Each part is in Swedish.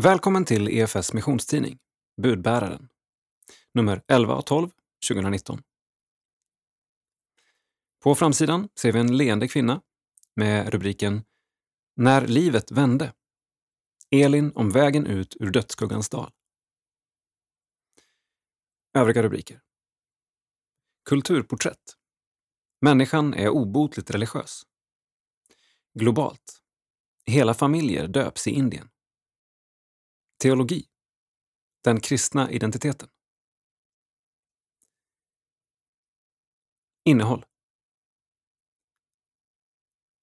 Välkommen till EFS missionstidning, Budbäraren, nummer 11 och 12 2019. På framsidan ser vi en leende kvinna med rubriken När livet vände. Elin om vägen ut ur dödsskuggans dal. Övriga rubriker. Kulturporträtt. Människan är obotligt religiös. Globalt. Hela familjer döps i Indien. Teologi. Den kristna identiteten. Innehåll.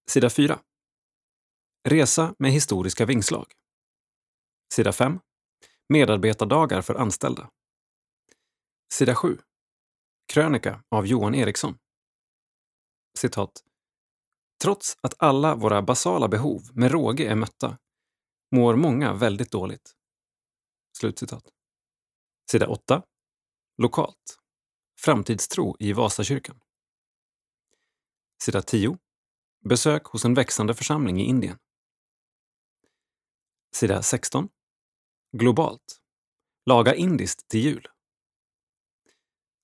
Sida 4. Resa med historiska vingslag. Sida 5. Medarbetardagar för anställda. Sida 7. Krönika av Johan Eriksson. Citat. Trots att alla våra basala behov med råge är mötta mår många väldigt dåligt. Slutcitat. Sida 8. Lokalt. Framtidstro i Vasakyrkan. Sida 10. Besök hos en växande församling i Indien. Sida 16. Globalt. Laga indiskt till jul.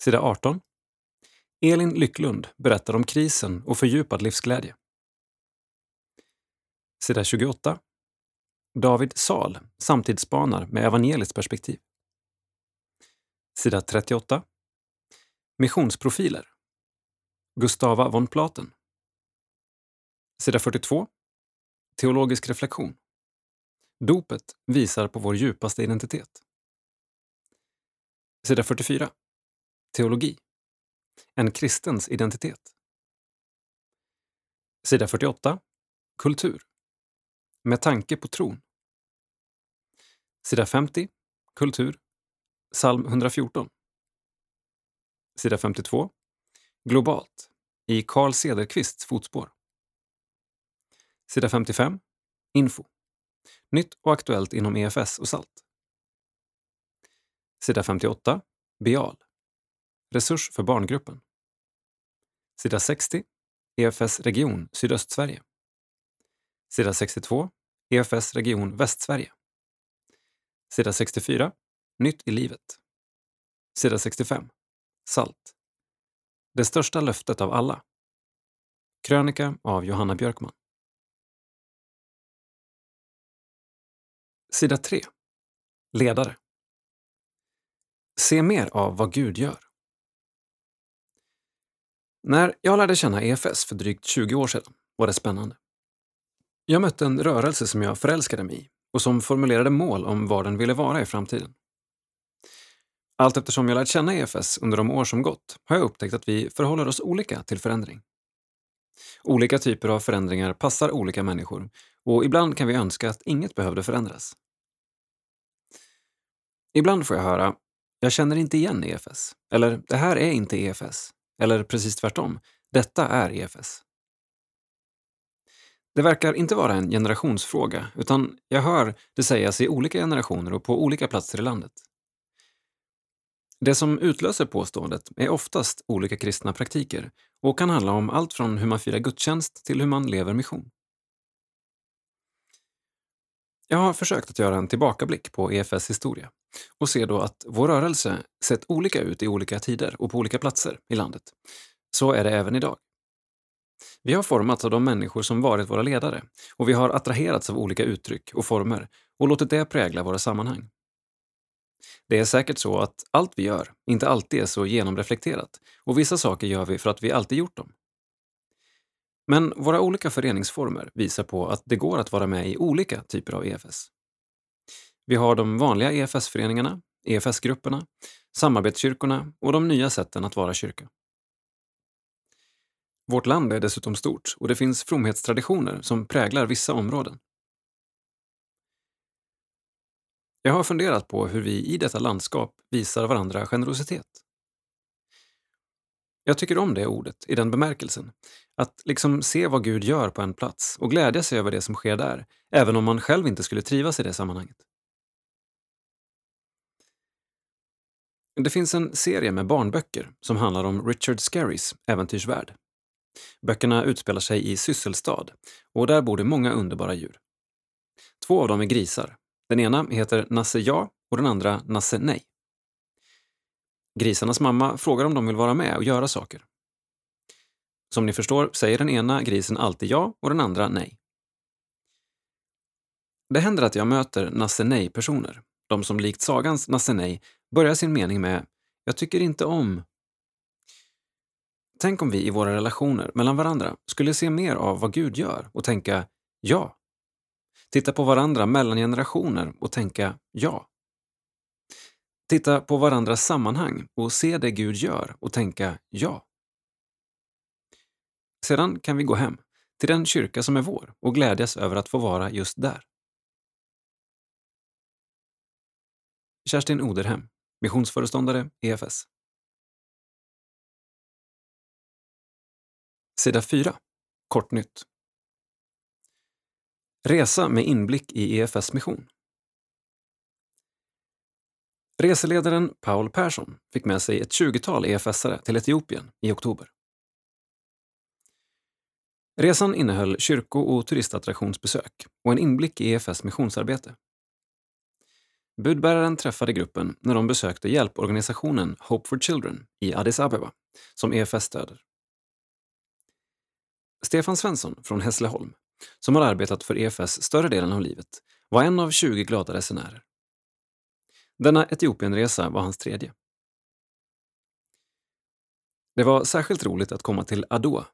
Sida 18. Elin Lycklund berättar om krisen och fördjupad livsglädje. Sida 28. David Sal samtidsspanar med evangeliskt perspektiv. Sida 38. Missionsprofiler. Gustava von Platen. Sida 42. Teologisk reflektion. Dopet visar på vår djupaste identitet. Sida 44. Teologi. En kristens identitet. Sida 48. Kultur. Med tanke på tron. Sida 50. Kultur. Psalm 114. Sida 52. Globalt. I Carl Cederqvists fotspår. Sida 55. Info. Nytt och aktuellt inom EFS och SALT. Sida 58. Bial. Resurs för barngruppen. Sida 60. EFS region Sydöstsverige. Sida 62. EFS region Västsverige. Sida 64. Nytt i livet. Sida 65. Salt. Det största löftet av alla. Krönika av Johanna Björkman. Sida 3. Ledare. Se mer av vad Gud gör. När jag lärde känna EFS för drygt 20 år sedan var det spännande. Jag mötte en rörelse som jag förälskade mig i och som formulerade mål om var den ville vara i framtiden. Allt eftersom jag lärt känna EFS under de år som gått har jag upptäckt att vi förhåller oss olika till förändring. Olika typer av förändringar passar olika människor och ibland kan vi önska att inget behövde förändras. Ibland får jag höra “jag känner inte igen EFS” eller “det här är inte EFS” eller precis tvärtom “detta är EFS”. Det verkar inte vara en generationsfråga, utan jag hör det sägas i olika generationer och på olika platser i landet. Det som utlöser påståendet är oftast olika kristna praktiker och kan handla om allt från hur man firar gudstjänst till hur man lever mission. Jag har försökt att göra en tillbakablick på EFS historia och ser då att vår rörelse sett olika ut i olika tider och på olika platser i landet. Så är det även idag. Vi har formats av de människor som varit våra ledare och vi har attraherats av olika uttryck och former och låtit det prägla våra sammanhang. Det är säkert så att allt vi gör inte alltid är så genomreflekterat och vissa saker gör vi för att vi alltid gjort dem. Men våra olika föreningsformer visar på att det går att vara med i olika typer av EFS. Vi har de vanliga EFS-föreningarna, EFS-grupperna, samarbetskyrkorna och de nya sätten att vara kyrka. Vårt land är dessutom stort och det finns fromhetstraditioner som präglar vissa områden. Jag har funderat på hur vi i detta landskap visar varandra generositet. Jag tycker om det ordet i den bemärkelsen, att liksom se vad Gud gör på en plats och glädja sig över det som sker där, även om man själv inte skulle trivas i det sammanhanget. Det finns en serie med barnböcker som handlar om Richard Scarrys äventyrsvärld. Böckerna utspelar sig i Sysselstad och där bor det många underbara djur. Två av dem är grisar, Den ena heter Nasse Ja och den andra Nasse Nej. Grisarnas mamma frågar om de vill vara med och göra saker. Som ni förstår säger den ena grisen alltid ja och den andra nej. Det händer att jag möter Nasse Nej-personer, de som likt sagans Nasse Nej börjar sin mening med “Jag tycker inte om...” Tänk om vi i våra relationer mellan varandra skulle se mer av vad Gud gör och tänka “ja”. Titta på varandra mellan generationer och tänka “ja”. Titta på varandras sammanhang och se det Gud gör och tänka “ja”. Sedan kan vi gå hem, till den kyrka som är vår och glädjas över att få vara just där. Kerstin Oderhem, missionsföreståndare, EFS. Sida 4. Kortnytt. Resa med inblick i EFS mission. Reseledaren Paul Persson fick med sig ett 20-tal EFS-are till Etiopien i oktober. Resan innehöll kyrko och turistattraktionsbesök och en inblick i EFS missionsarbete. Budbäraren träffade gruppen när de besökte hjälporganisationen Hope for Children i Addis Abeba, som EFS stöder. Stefan Svensson från Hässleholm, som har arbetat för EFS större delen av livet, var en av 20 glada resenärer. Denna Etiopienresa var hans tredje. Det var särskilt roligt att komma till Adoa.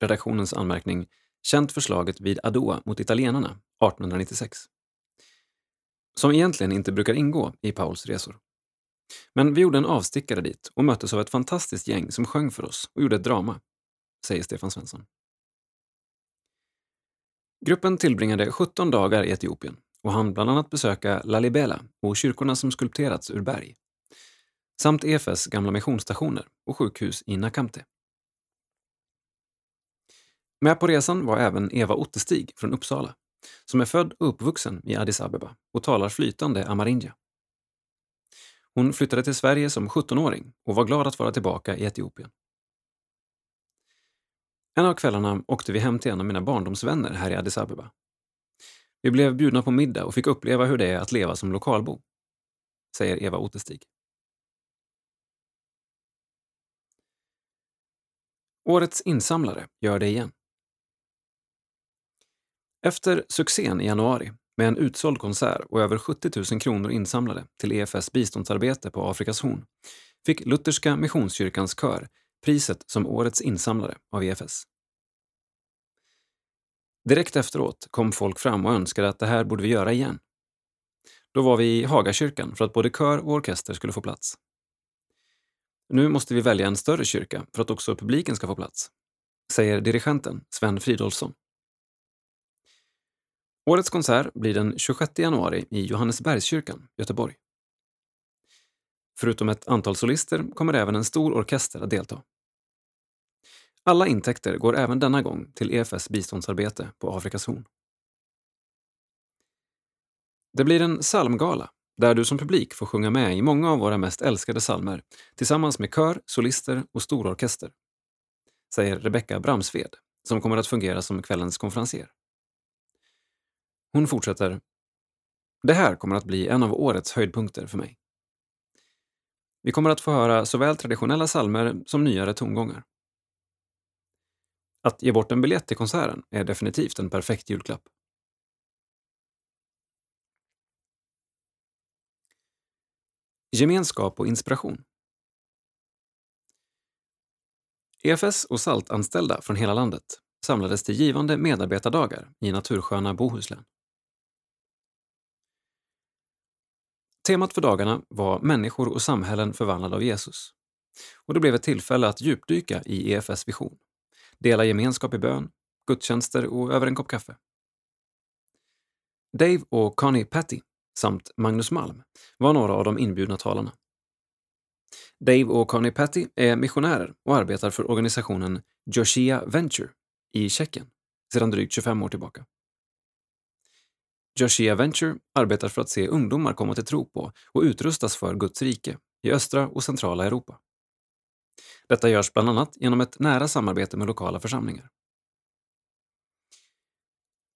Redaktionens anmärkning känt förslaget vid Adoa mot italienarna 1896 som egentligen inte brukar ingå i Pauls resor. Men vi gjorde en avstickare dit och möttes av ett fantastiskt gäng som sjöng för oss och gjorde ett drama, säger Stefan Svensson. Gruppen tillbringade 17 dagar i Etiopien och hann bland annat besöka Lalibela och kyrkorna som skulpterats ur berg, samt EFS gamla missionsstationer och sjukhus i Nakamte. Med på resan var även Eva Ottestig från Uppsala som är född och uppvuxen i Addis Abeba och talar flytande amarinja. Hon flyttade till Sverige som 17-åring och var glad att vara tillbaka i Etiopien. En av kvällarna åkte vi hem till en av mina barndomsvänner här i Addis Abeba. Vi blev bjudna på middag och fick uppleva hur det är att leva som lokalbo, säger Eva Otestig. Årets insamlare gör det igen. Efter succén i januari med en utsåld konsert och över 70 000 kronor insamlade till EFS biståndsarbete på Afrikas horn fick Lutherska Missionskyrkans kör priset som Årets insamlare av EFS. Direkt efteråt kom folk fram och önskade att det här borde vi göra igen. Då var vi i Hagakyrkan för att både kör och orkester skulle få plats. Nu måste vi välja en större kyrka för att också publiken ska få plats, säger dirigenten Sven Fridolfsson. Årets konsert blir den 26 januari i Johannesbergskyrkan, Göteborg. Förutom ett antal solister kommer även en stor orkester att delta. Alla intäkter går även denna gång till EFS biståndsarbete på Afrikas horn. Det blir en psalmgala där du som publik får sjunga med i många av våra mest älskade psalmer tillsammans med kör, solister och stororkester, säger Rebecka Bramsved, som kommer att fungera som kvällens konferencier. Hon fortsätter. Det här kommer att bli en av årets höjdpunkter för mig. Vi kommer att få höra såväl traditionella salmer som nyare tongångar. Att ge bort en biljett till konserten är definitivt en perfekt julklapp. Gemenskap och inspiration. EFS och SALT-anställda från hela landet samlades till givande medarbetardagar i natursköna Bohuslän. Temat för dagarna var Människor och samhällen förvandlade av Jesus. Och det blev ett tillfälle att djupdyka i EFS vision. Dela gemenskap i bön, gudstjänster och över en kopp kaffe. Dave och Connie Patty samt Magnus Malm var några av de inbjudna talarna. Dave och Connie Patty är missionärer och arbetar för organisationen Joshia Venture i Tjeckien sedan drygt 25 år tillbaka. Joshia Venture arbetar för att se ungdomar komma till tro på och utrustas för Guds rike i östra och centrala Europa. Detta görs bland annat genom ett nära samarbete med lokala församlingar.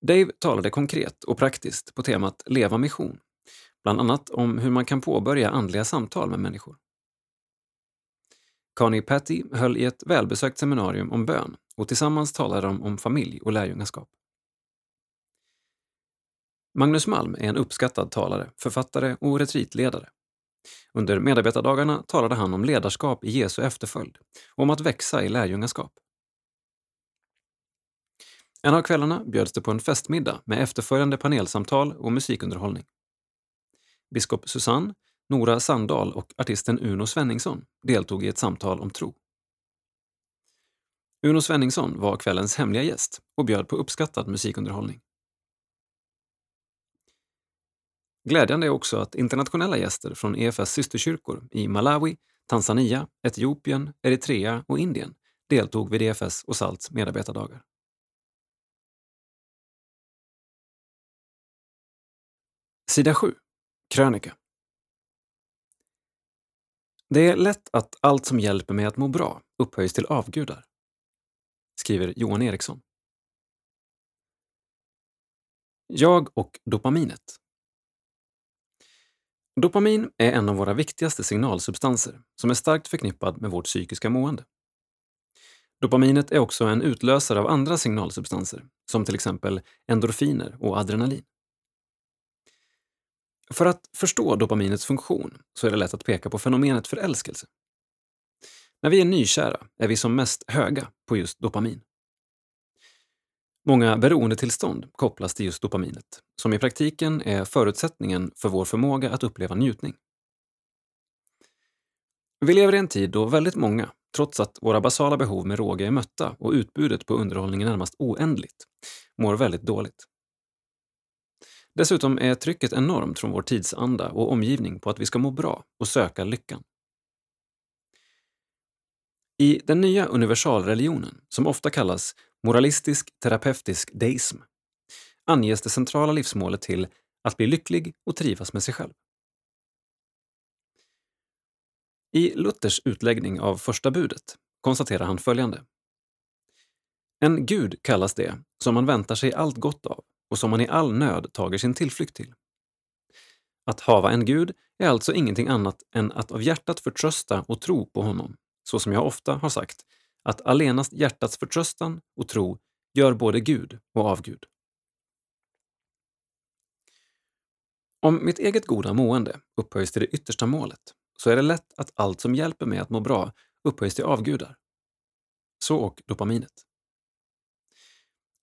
Dave talade konkret och praktiskt på temat Leva mission, bland annat om hur man kan påbörja andliga samtal med människor. Connie Patty höll i ett välbesökt seminarium om bön och tillsammans talade de om familj och lärjungaskap. Magnus Malm är en uppskattad talare, författare och retreatledare. Under medarbetardagarna talade han om ledarskap i Jesu efterföljd och om att växa i lärjungaskap. En av kvällarna bjöds det på en festmiddag med efterföljande panelsamtal och musikunderhållning. Biskop Susanne, Nora Sandahl och artisten Uno Svenningsson deltog i ett samtal om tro. Uno Svenningsson var kvällens hemliga gäst och bjöd på uppskattad musikunderhållning. Glädjande är också att internationella gäster från EFS systerkyrkor i Malawi, Tanzania, Etiopien, Eritrea och Indien deltog vid EFS och SALTs medarbetardagar. Sida 7. Krönika. Det är lätt att allt som hjälper mig att må bra upphöjs till avgudar, skriver Johan Eriksson. Jag och dopaminet. Dopamin är en av våra viktigaste signalsubstanser som är starkt förknippad med vårt psykiska mående. Dopaminet är också en utlösare av andra signalsubstanser, som till exempel endorfiner och adrenalin. För att förstå dopaminets funktion så är det lätt att peka på fenomenet förälskelse. När vi är nykära är vi som mest höga på just dopamin. Många beroendetillstånd kopplas till just dopaminet, som i praktiken är förutsättningen för vår förmåga att uppleva njutning. Vi lever i en tid då väldigt många, trots att våra basala behov med råge är mötta och utbudet på underhållning är närmast oändligt, mår väldigt dåligt. Dessutom är trycket enormt från vår tidsanda och omgivning på att vi ska må bra och söka lyckan. I den nya universalreligionen, som ofta kallas moralistisk terapeutisk deism, anges det centrala livsmålet till att bli lycklig och trivas med sig själv. I Luthers utläggning av första budet konstaterar han följande. En gud kallas det som man väntar sig allt gott av och som man i all nöd tager sin tillflykt till. Att hava en gud är alltså ingenting annat än att av hjärtat förtrösta och tro på honom, så som jag ofta har sagt, att allenast hjärtats förtröstan och tro gör både Gud och avgud. Om mitt eget goda mående upphöjs till det yttersta målet så är det lätt att allt som hjälper mig att må bra upphöjs till avgudar. Så och dopaminet.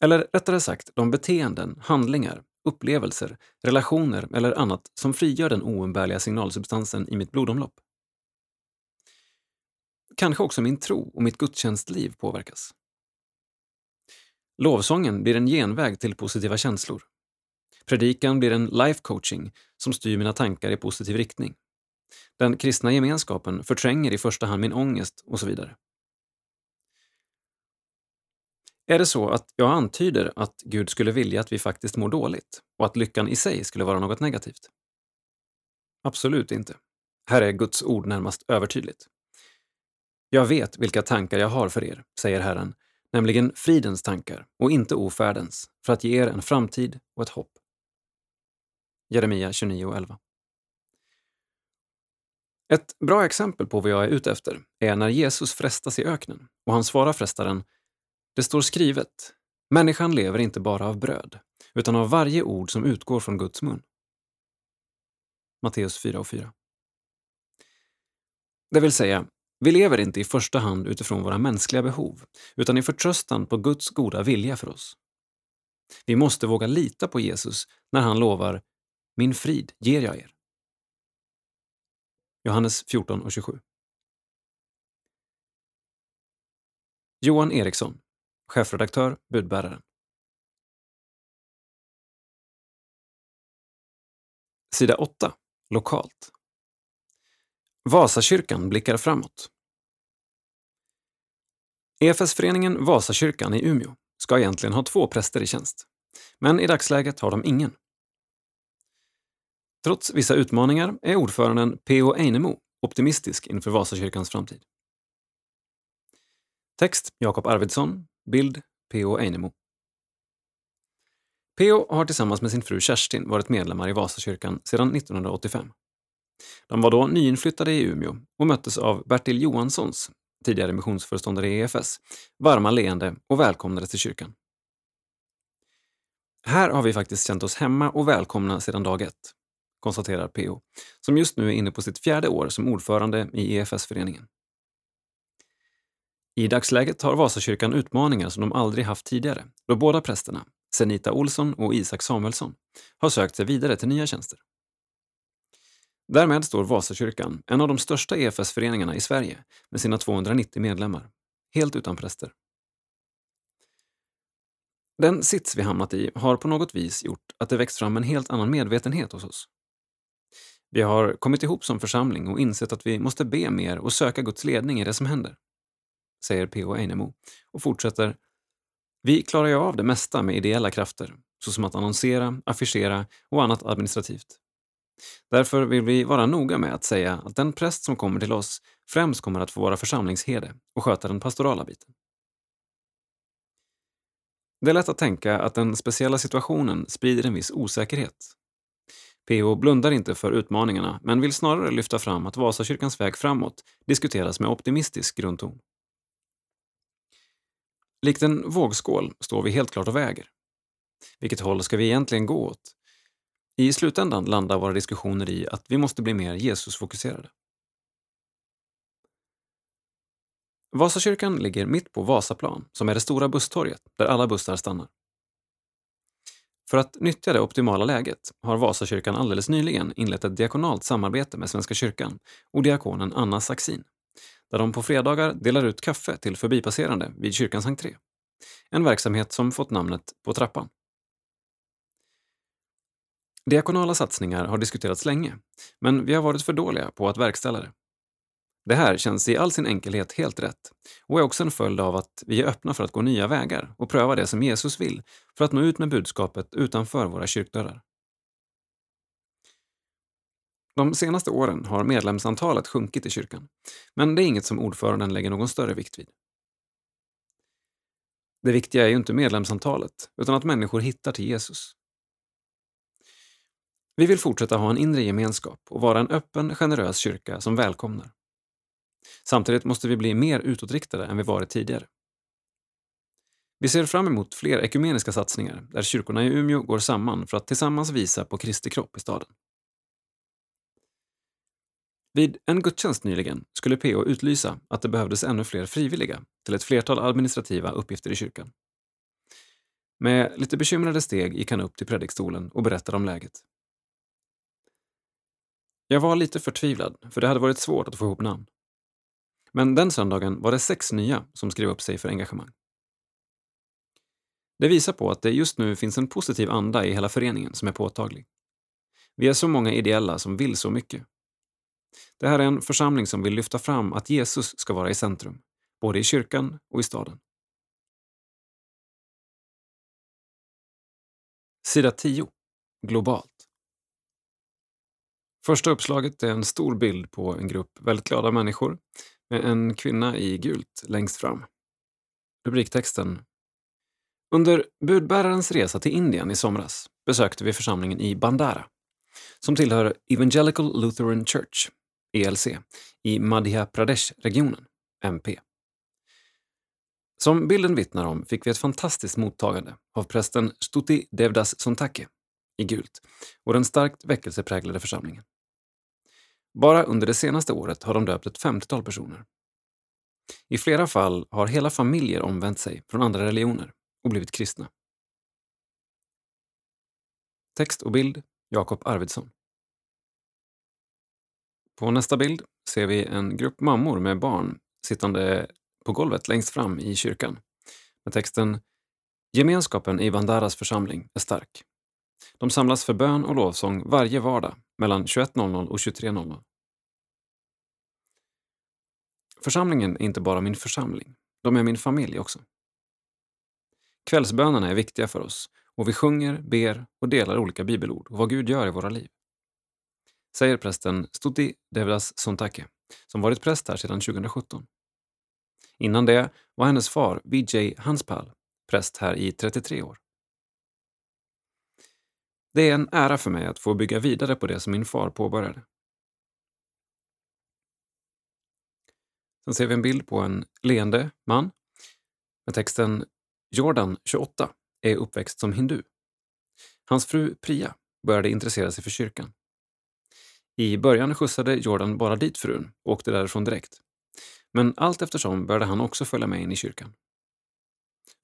Eller rättare sagt, de beteenden, handlingar, upplevelser, relationer eller annat som frigör den oumbärliga signalsubstansen i mitt blodomlopp. Kanske också min tro och mitt gudstjänstliv påverkas. Lovsången blir en genväg till positiva känslor. Predikan blir en life coaching som styr mina tankar i positiv riktning. Den kristna gemenskapen förtränger i första hand min ångest och så vidare. Är det så att jag antyder att Gud skulle vilja att vi faktiskt mår dåligt och att lyckan i sig skulle vara något negativt? Absolut inte. Här är Guds ord närmast övertydligt. Jag vet vilka tankar jag har för er, säger Herren, nämligen fridens tankar och inte ofärdens, för att ge er en framtid och ett hopp. Jeremia 29.11 Ett bra exempel på vad jag är ute efter är när Jesus frestas i öknen och han svarar frestaren det står skrivet, människan lever inte bara av bröd, utan av varje ord som utgår från Guds mun. Matteus 4 och 4. Det vill säga, vi lever inte i första hand utifrån våra mänskliga behov, utan i förtröstan på Guds goda vilja för oss. Vi måste våga lita på Jesus när han lovar ”Min frid ger jag er”. Johannes 14 och 27. Johan Eriksson Chefredaktör, budbäraren. Sida 8. Lokalt. Vasakyrkan blickar framåt. EFS-föreningen Vasakyrkan i Umeå ska egentligen ha två präster i tjänst, men i dagsläget har de ingen. Trots vissa utmaningar är ordföranden P.O. Einemo optimistisk inför Vasakyrkans framtid. Text Jakob Arvidsson, Bild P.O. Einemo. P.O. har tillsammans med sin fru Kerstin varit medlemmar i Vasakyrkan sedan 1985. De var då nyinflyttade i Umeå och möttes av Bertil Johanssons, tidigare missionsföreståndare i EFS, varma leende och välkomnades till kyrkan. Här har vi faktiskt känt oss hemma och välkomna sedan dag ett, konstaterar PO, som just nu är inne på sitt fjärde år som ordförande i EFS-föreningen. I dagsläget har Vasakyrkan utmaningar som de aldrig haft tidigare, då båda prästerna, Senita Olsson och Isak Samuelsson, har sökt sig vidare till nya tjänster. Därmed står Vasakyrkan, en av de största EFS-föreningarna i Sverige, med sina 290 medlemmar, helt utan präster. Den sits vi hamnat i har på något vis gjort att det växt fram en helt annan medvetenhet hos oss. Vi har kommit ihop som församling och insett att vi måste be mer och söka Guds ledning i det som händer, säger P.O. Einemo och fortsätter. Vi klarar ju av det mesta med ideella krafter, såsom att annonsera, affischera och annat administrativt. Därför vill vi vara noga med att säga att den präst som kommer till oss främst kommer att få vara församlingsherde och sköta den pastorala biten. Det är lätt att tänka att den speciella situationen sprider en viss osäkerhet. PO blundar inte för utmaningarna, men vill snarare lyfta fram att Vasakyrkans väg framåt diskuteras med optimistisk grundton. Likt en vågskål står vi helt klart och väger. Vilket håll ska vi egentligen gå åt? I slutändan landar våra diskussioner i att vi måste bli mer Jesusfokuserade. Vasakyrkan ligger mitt på Vasaplan, som är det stora busstorget där alla bussar stannar. För att nyttja det optimala läget har Vasakyrkan alldeles nyligen inlett ett diakonalt samarbete med Svenska kyrkan och diakonen Anna Saxin, där de på fredagar delar ut kaffe till förbipasserande vid kyrkans entré. En verksamhet som fått namnet På trappan. Diakonala satsningar har diskuterats länge, men vi har varit för dåliga på att verkställa det. Det här känns i all sin enkelhet helt rätt och är också en följd av att vi är öppna för att gå nya vägar och pröva det som Jesus vill för att nå ut med budskapet utanför våra kyrkdörrar. De senaste åren har medlemsantalet sjunkit i kyrkan, men det är inget som ordföranden lägger någon större vikt vid. Det viktiga är ju inte medlemsantalet, utan att människor hittar till Jesus. Vi vill fortsätta ha en inre gemenskap och vara en öppen, generös kyrka som välkomnar. Samtidigt måste vi bli mer utåtriktade än vi varit tidigare. Vi ser fram emot fler ekumeniska satsningar där kyrkorna i Umeå går samman för att tillsammans visa på Kristi kropp i staden. Vid en gudstjänst nyligen skulle PO utlysa att det behövdes ännu fler frivilliga till ett flertal administrativa uppgifter i kyrkan. Med lite bekymrade steg gick han upp till predikstolen och berättade om läget. Jag var lite förtvivlad, för det hade varit svårt att få ihop namn. Men den söndagen var det sex nya som skrev upp sig för engagemang. Det visar på att det just nu finns en positiv anda i hela föreningen som är påtaglig. Vi är så många ideella som vill så mycket. Det här är en församling som vill lyfta fram att Jesus ska vara i centrum, både i kyrkan och i staden. Sida 10. Globalt. Första uppslaget är en stor bild på en grupp väldigt glada människor med en kvinna i gult längst fram. Rubriktexten Under budbärarens resa till Indien i somras besökte vi församlingen i Bandara som tillhör Evangelical Lutheran Church, ELC, i Madhya Pradesh-regionen, MP. Som bilden vittnar om fick vi ett fantastiskt mottagande av prästen Stuti Devdas Sontake i gult och den starkt väckelsepräglade församlingen. Bara under det senaste året har de döpt ett 50-tal personer. I flera fall har hela familjer omvänt sig från andra religioner och blivit kristna. Text och bild Jakob Arvidsson. På nästa bild ser vi en grupp mammor med barn sittande på golvet längst fram i kyrkan med texten Gemenskapen i Vandaras församling är stark. De samlas för bön och lovsång varje vardag mellan 21.00 och 23.00. Församlingen är inte bara min församling, de är min familj också. Kvällsbönerna är viktiga för oss och vi sjunger, ber och delar olika bibelord och vad Gud gör i våra liv. Säger prästen Stuti Devdas Sontake, som varit präst här sedan 2017. Innan det var hennes far Vijay Hanspal präst här i 33 år. Det är en ära för mig att få bygga vidare på det som min far påbörjade. Sen ser vi en bild på en leende man med texten Jordan, 28, är uppväxt som hindu. Hans fru Priya började intressera sig för kyrkan. I början skjutsade Jordan bara dit frun och åkte därifrån direkt. Men allt eftersom började han också följa med in i kyrkan.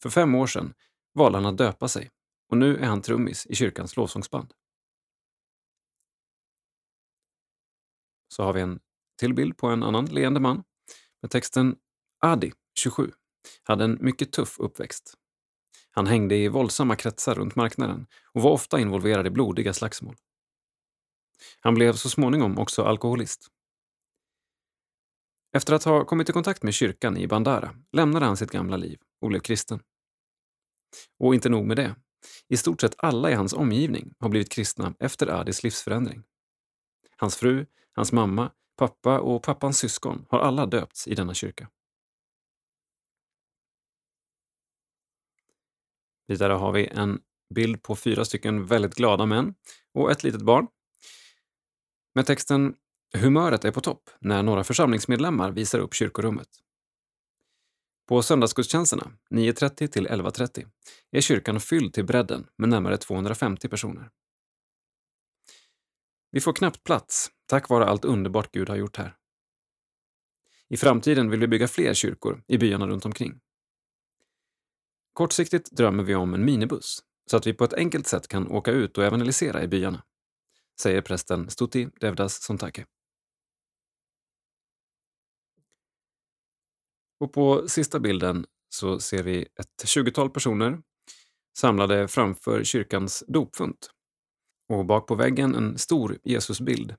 För fem år sedan valde han att döpa sig och nu är han trummis i kyrkans lovsångsband. Så har vi en till bild på en annan leende man med texten Adi, 27, hade en mycket tuff uppväxt. Han hängde i våldsamma kretsar runt marknaden och var ofta involverad i blodiga slagsmål. Han blev så småningom också alkoholist. Efter att ha kommit i kontakt med kyrkan i Bandara lämnade han sitt gamla liv och blev kristen. Och inte nog med det. I stort sett alla i hans omgivning har blivit kristna efter Adis livsförändring. Hans fru, hans mamma, pappa och pappans syskon har alla döpts i denna kyrka. Vidare har vi en bild på fyra stycken väldigt glada män och ett litet barn. Med texten “Humöret är på topp” när några församlingsmedlemmar visar upp kyrkorummet. På söndagsgudstjänsterna, 9.30 till 11.30, är kyrkan fylld till bredden med närmare 250 personer. Vi får knappt plats, tack vare allt underbart Gud har gjort här. I framtiden vill vi bygga fler kyrkor i byarna runt omkring. Kortsiktigt drömmer vi om en minibuss så att vi på ett enkelt sätt kan åka ut och evangelisera i byarna, säger prästen Stuti Devdas Sontake. Och på sista bilden så ser vi ett tjugotal personer samlade framför kyrkans dopfunt. Och bak på väggen en stor Jesusbild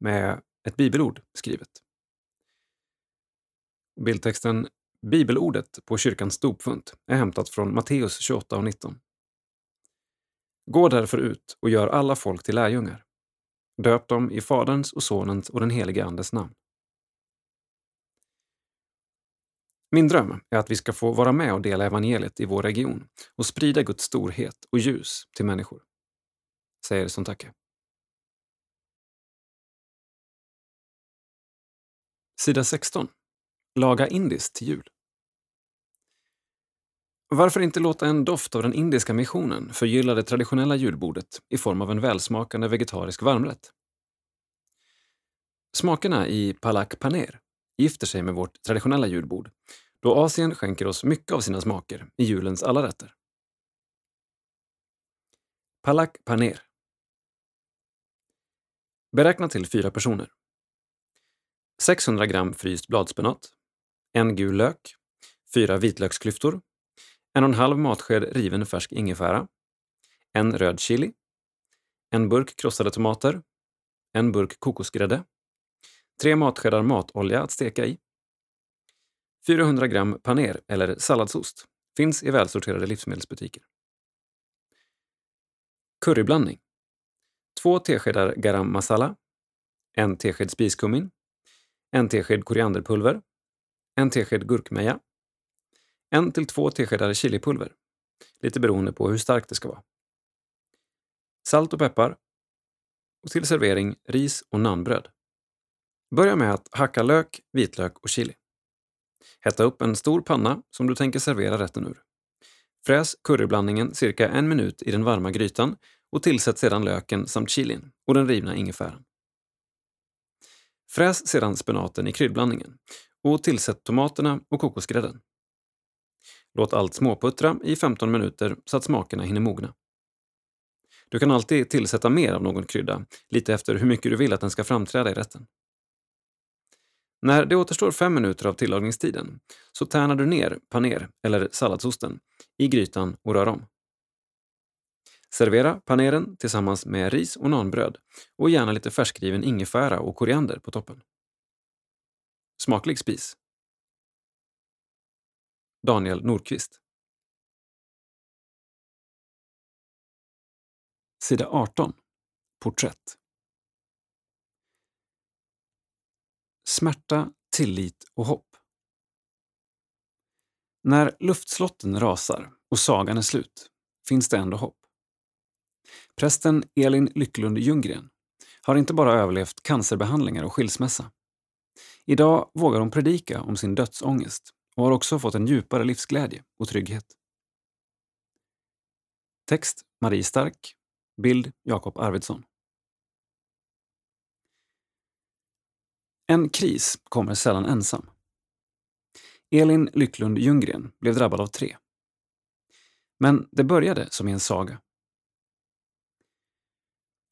med ett bibelord skrivet. Bildtexten Bibelordet på kyrkans dopfunt är hämtat från Matteus 28 och 19. Gå därför ut och gör alla folk till lärjungar. Döp dem i Faderns och Sonens och den helige Andes namn. Min dröm är att vi ska få vara med och dela evangeliet i vår region och sprida Guds storhet och ljus till människor, säger Sontake. Sida 16. Laga indiskt till jul. Varför inte låta en doft av den indiska missionen förgylla det traditionella julbordet i form av en välsmakande vegetarisk varmrätt? Smakerna i palak paner gifter sig med vårt traditionella julbord då Asien skänker oss mycket av sina smaker i julens alla rätter. Palak paner Beräkna till fyra personer. 600 gram fryst bladspenat, en gul lök, fyra vitlöksklyftor, en och en halv matsked riven färsk ingefära, en röd chili, en burk krossade tomater, en burk kokosgrädde, 3 matskedar matolja att steka i, 400 gram paner eller salladsost finns i välsorterade livsmedelsbutiker. Curryblandning. 2 teskedar garam masala, 1 tesked spiskummin, 1 tesked korianderpulver, 1 tesked gurkmeja, 1 till 2 teskedar chilipulver, lite beroende på hur starkt det ska vara. Salt och peppar. Och till servering ris och naanbröd. Börja med att hacka lök, vitlök och chili. Hetta upp en stor panna som du tänker servera rätten ur. Fräs curryblandningen cirka en minut i den varma grytan och tillsätt sedan löken samt chilin och den rivna ingefäran. Fräs sedan spenaten i kryddblandningen och tillsätt tomaterna och kokosgrädden. Låt allt småputtra i 15 minuter så att smakerna hinner mogna. Du kan alltid tillsätta mer av någon krydda, lite efter hur mycket du vill att den ska framträda i rätten. När det återstår fem minuter av tillagningstiden så tärnar du ner paner, eller salladsosten, i grytan och rör om. Servera paneren tillsammans med ris och nanbröd och gärna lite färskriven ingefära och koriander på toppen. Smaklig spis! Daniel Nordqvist Sida 18 Porträtt Smärta, tillit och hopp. När luftslotten rasar och sagan är slut finns det ändå hopp. Prästen Elin Lycklund Ljunggren har inte bara överlevt cancerbehandlingar och skilsmässa. Idag vågar hon predika om sin dödsångest och har också fått en djupare livsglädje och trygghet. Text Marie Stark. Bild Jakob Arvidsson. En kris kommer sällan ensam. Elin Lycklund Ljunggren blev drabbad av tre. Men det började som i en saga.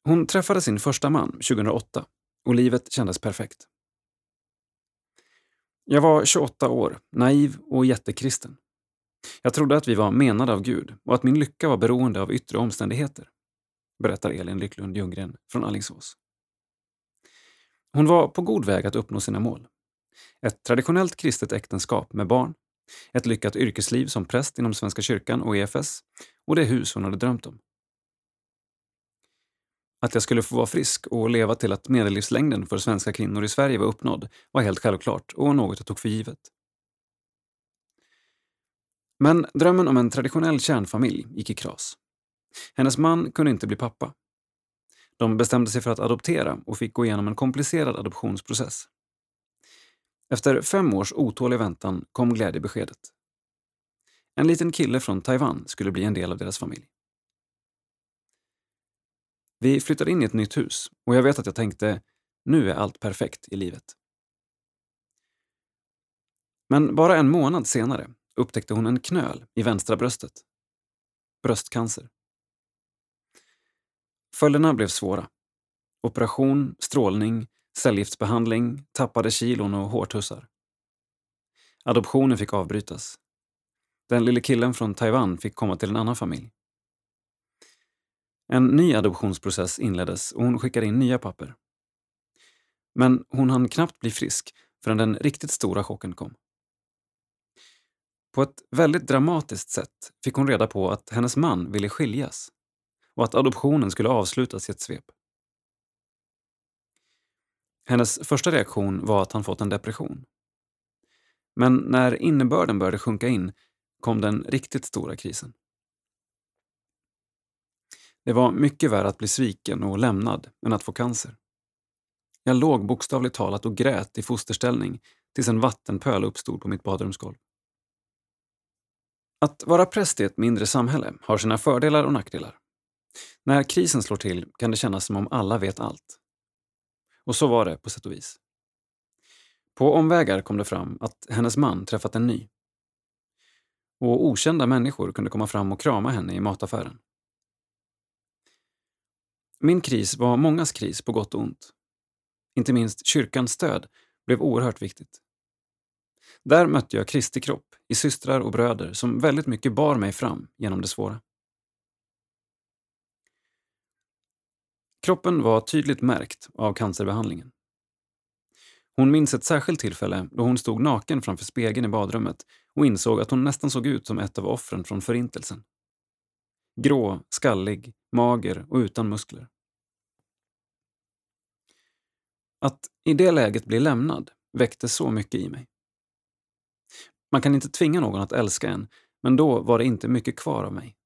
Hon träffade sin första man 2008 och livet kändes perfekt. Jag var 28 år, naiv och jättekristen. Jag trodde att vi var menade av Gud och att min lycka var beroende av yttre omständigheter, berättar Elin Lycklund Ljunggren från Allingsås. Hon var på god väg att uppnå sina mål. Ett traditionellt kristet äktenskap med barn, ett lyckat yrkesliv som präst inom Svenska kyrkan och EFS och det hus hon hade drömt om. Att jag skulle få vara frisk och leva till att medellivslängden för svenska kvinnor i Sverige var uppnådd var helt självklart och något jag tog för givet. Men drömmen om en traditionell kärnfamilj gick i kras. Hennes man kunde inte bli pappa. De bestämde sig för att adoptera och fick gå igenom en komplicerad adoptionsprocess. Efter fem års otålig väntan kom glädjebeskedet. En liten kille från Taiwan skulle bli en del av deras familj. Vi flyttade in i ett nytt hus och jag vet att jag tänkte, nu är allt perfekt i livet. Men bara en månad senare upptäckte hon en knöl i vänstra bröstet. Bröstcancer. Följderna blev svåra. Operation, strålning, cellgiftsbehandling, tappade kilon och hårtussar. Adoptionen fick avbrytas. Den lille killen från Taiwan fick komma till en annan familj. En ny adoptionsprocess inleddes och hon skickade in nya papper. Men hon hann knappt bli frisk förrän den riktigt stora chocken kom. På ett väldigt dramatiskt sätt fick hon reda på att hennes man ville skiljas och att adoptionen skulle avslutas i ett svep. Hennes första reaktion var att han fått en depression. Men när innebörden började sjunka in kom den riktigt stora krisen. Det var mycket värre att bli sviken och lämnad än att få cancer. Jag låg bokstavligt talat och grät i fosterställning tills en vattenpöl uppstod på mitt badrumsgolv. Att vara präst i ett mindre samhälle har sina fördelar och nackdelar. När krisen slår till kan det kännas som om alla vet allt. Och så var det på sätt och vis. På omvägar kom det fram att hennes man träffat en ny. Och okända människor kunde komma fram och krama henne i mataffären. Min kris var mångas kris på gott och ont. Inte minst kyrkans stöd blev oerhört viktigt. Där mötte jag Kristi kropp i systrar och bröder som väldigt mycket bar mig fram genom det svåra. Kroppen var tydligt märkt av cancerbehandlingen. Hon minns ett särskilt tillfälle då hon stod naken framför spegeln i badrummet och insåg att hon nästan såg ut som ett av offren från Förintelsen. Grå, skallig, mager och utan muskler. Att i det läget bli lämnad väckte så mycket i mig. Man kan inte tvinga någon att älska en, men då var det inte mycket kvar av mig.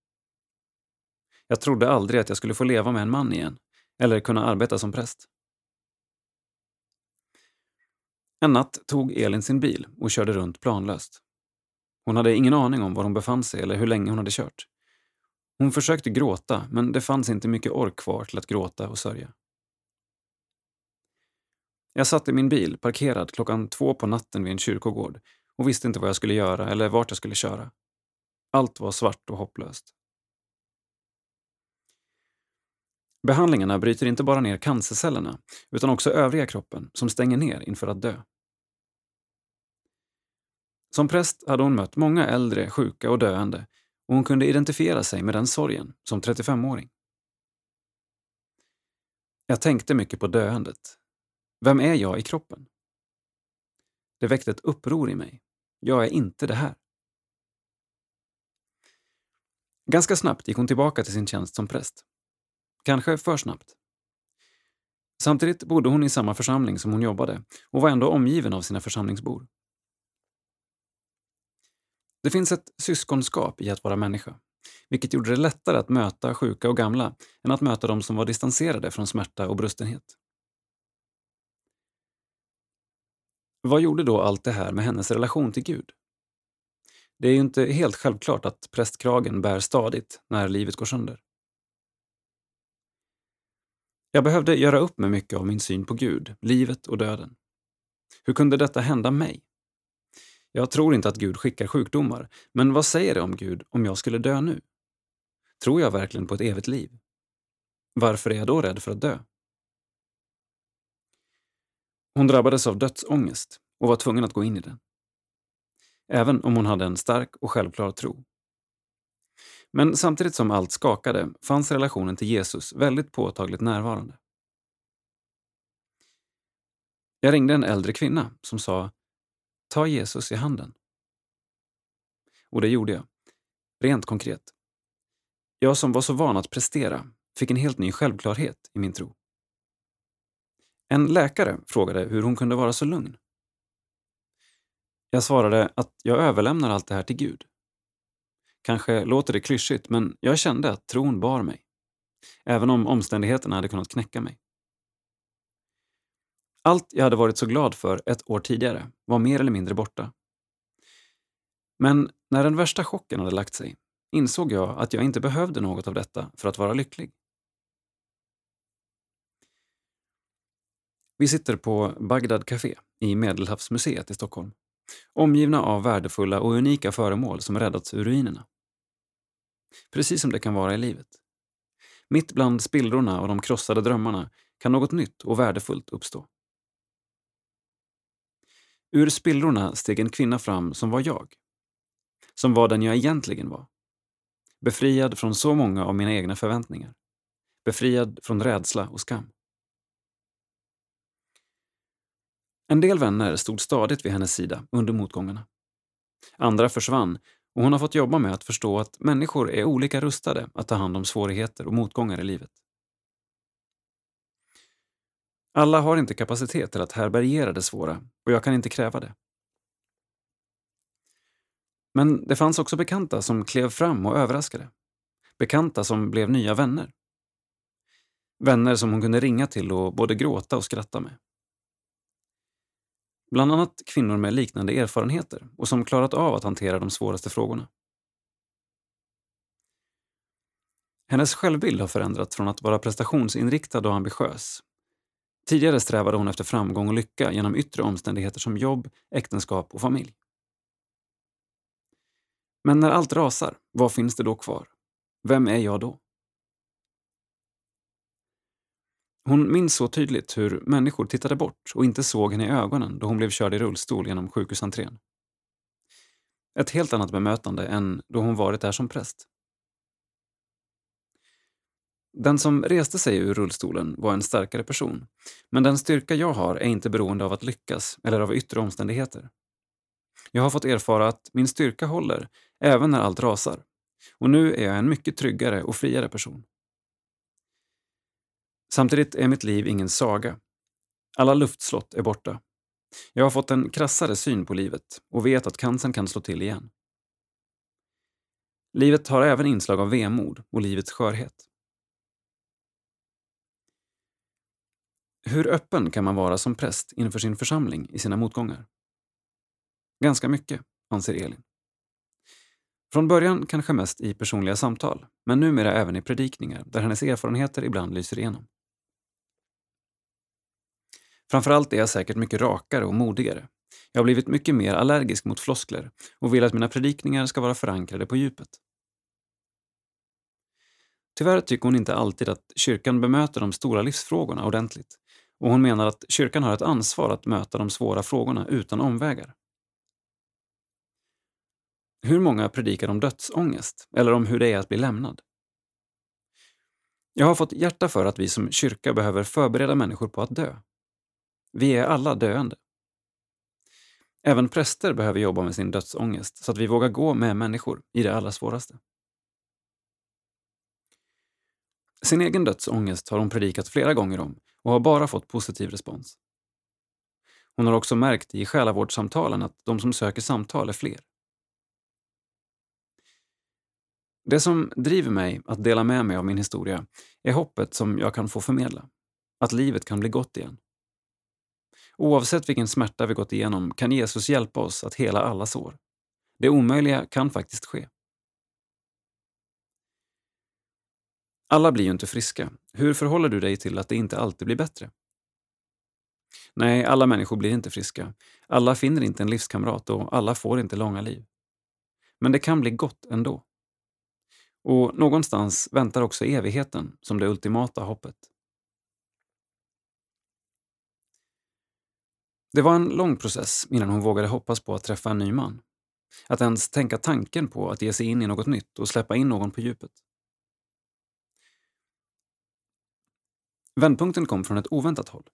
Jag trodde aldrig att jag skulle få leva med en man igen, eller kunna arbeta som präst. En natt tog Elin sin bil och körde runt planlöst. Hon hade ingen aning om var hon befann sig eller hur länge hon hade kört. Hon försökte gråta, men det fanns inte mycket ork kvar till att gråta och sörja. Jag satt i min bil, parkerad klockan två på natten vid en kyrkogård och visste inte vad jag skulle göra eller vart jag skulle köra. Allt var svart och hopplöst. Behandlingarna bryter inte bara ner cancercellerna utan också övriga kroppen som stänger ner inför att dö. Som präst hade hon mött många äldre, sjuka och döende och hon kunde identifiera sig med den sorgen som 35-åring. Jag tänkte mycket på döendet. Vem är jag i kroppen? Det väckte ett uppror i mig. Jag är inte det här. Ganska snabbt gick hon tillbaka till sin tjänst som präst. Kanske för snabbt. Samtidigt bodde hon i samma församling som hon jobbade och var ändå omgiven av sina församlingsbor. Det finns ett syskonskap i att vara människa vilket gjorde det lättare att möta sjuka och gamla än att möta de som var distanserade från smärta och brustenhet. Vad gjorde då allt det här med hennes relation till Gud? Det är ju inte helt självklart att prästkragen bär stadigt när livet går sönder. Jag behövde göra upp med mycket av min syn på Gud, livet och döden. Hur kunde detta hända mig? Jag tror inte att Gud skickar sjukdomar, men vad säger det om Gud om jag skulle dö nu? Tror jag verkligen på ett evigt liv? Varför är jag då rädd för att dö? Hon drabbades av dödsångest och var tvungen att gå in i den. Även om hon hade en stark och självklar tro. Men samtidigt som allt skakade fanns relationen till Jesus väldigt påtagligt närvarande. Jag ringde en äldre kvinna som sa Ta Jesus i handen. Och det gjorde jag. Rent konkret. Jag som var så van att prestera fick en helt ny självklarhet i min tro. En läkare frågade hur hon kunde vara så lugn. Jag svarade att jag överlämnar allt det här till Gud. Kanske låter det klyschigt, men jag kände att tron bar mig. Även om omständigheterna hade kunnat knäcka mig. Allt jag hade varit så glad för ett år tidigare var mer eller mindre borta. Men när den värsta chocken hade lagt sig insåg jag att jag inte behövde något av detta för att vara lycklig. Vi sitter på Bagdad Café i Medelhavsmuseet i Stockholm, omgivna av värdefulla och unika föremål som räddats ur ruinerna. Precis som det kan vara i livet. Mitt bland spillrorna och de krossade drömmarna kan något nytt och värdefullt uppstå. Ur spillrorna steg en kvinna fram som var jag. Som var den jag egentligen var. Befriad från så många av mina egna förväntningar. Befriad från rädsla och skam. En del vänner stod stadigt vid hennes sida under motgångarna. Andra försvann och hon har fått jobba med att förstå att människor är olika rustade att ta hand om svårigheter och motgångar i livet. Alla har inte kapacitet till att härbärgera det svåra och jag kan inte kräva det. Men det fanns också bekanta som klev fram och överraskade. Bekanta som blev nya vänner. Vänner som hon kunde ringa till och både gråta och skratta med. Bland annat kvinnor med liknande erfarenheter och som klarat av att hantera de svåraste frågorna. Hennes självbild har förändrats från att vara prestationsinriktad och ambitiös. Tidigare strävade hon efter framgång och lycka genom yttre omständigheter som jobb, äktenskap och familj. Men när allt rasar, vad finns det då kvar? Vem är jag då? Hon minns så tydligt hur människor tittade bort och inte såg henne i ögonen då hon blev körd i rullstol genom sjukhusentrén. Ett helt annat bemötande än då hon varit där som präst. Den som reste sig ur rullstolen var en starkare person, men den styrka jag har är inte beroende av att lyckas eller av yttre omständigheter. Jag har fått erfara att min styrka håller, även när allt rasar. Och nu är jag en mycket tryggare och friare person. Samtidigt är mitt liv ingen saga. Alla luftslott är borta. Jag har fått en krassare syn på livet och vet att cancern kan slå till igen. Livet har även inslag av vemod och livets skörhet. Hur öppen kan man vara som präst inför sin församling i sina motgångar? Ganska mycket, anser Elin. Från början kanske mest i personliga samtal, men numera även i predikningar där hennes erfarenheter ibland lyser igenom. Framförallt är jag säkert mycket rakare och modigare. Jag har blivit mycket mer allergisk mot floskler och vill att mina predikningar ska vara förankrade på djupet. Tyvärr tycker hon inte alltid att kyrkan bemöter de stora livsfrågorna ordentligt och hon menar att kyrkan har ett ansvar att möta de svåra frågorna utan omvägar. Hur många predikar om dödsångest eller om hur det är att bli lämnad? Jag har fått hjärta för att vi som kyrka behöver förbereda människor på att dö. Vi är alla döende. Även präster behöver jobba med sin dödsångest så att vi vågar gå med människor i det allra svåraste. Sin egen dödsångest har hon predikat flera gånger om och har bara fått positiv respons. Hon har också märkt i själavårdssamtalen att de som söker samtal är fler. Det som driver mig att dela med mig av min historia är hoppet som jag kan få förmedla. Att livet kan bli gott igen. Oavsett vilken smärta vi gått igenom kan Jesus hjälpa oss att hela alla sår. Det omöjliga kan faktiskt ske. Alla blir ju inte friska. Hur förhåller du dig till att det inte alltid blir bättre? Nej, alla människor blir inte friska. Alla finner inte en livskamrat och alla får inte långa liv. Men det kan bli gott ändå. Och någonstans väntar också evigheten som det ultimata hoppet. Det var en lång process innan hon vågade hoppas på att träffa en ny man. Att ens tänka tanken på att ge sig in i något nytt och släppa in någon på djupet. Vändpunkten kom från ett oväntat håll.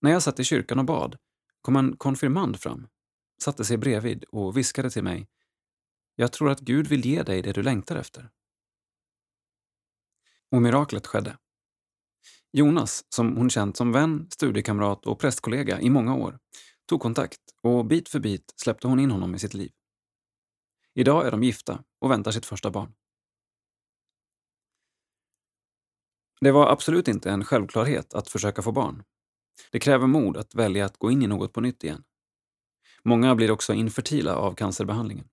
När jag satt i kyrkan och bad kom en konfirmand fram, satte sig bredvid och viskade till mig Jag tror att Gud vill ge dig det du längtar efter. Och miraklet skedde. Jonas, som hon känt som vän, studiekamrat och prästkollega i många år, tog kontakt och bit för bit släppte hon in honom i sitt liv. Idag är de gifta och väntar sitt första barn. Det var absolut inte en självklarhet att försöka få barn. Det kräver mod att välja att gå in i något på nytt igen. Många blir också infertila av cancerbehandlingen.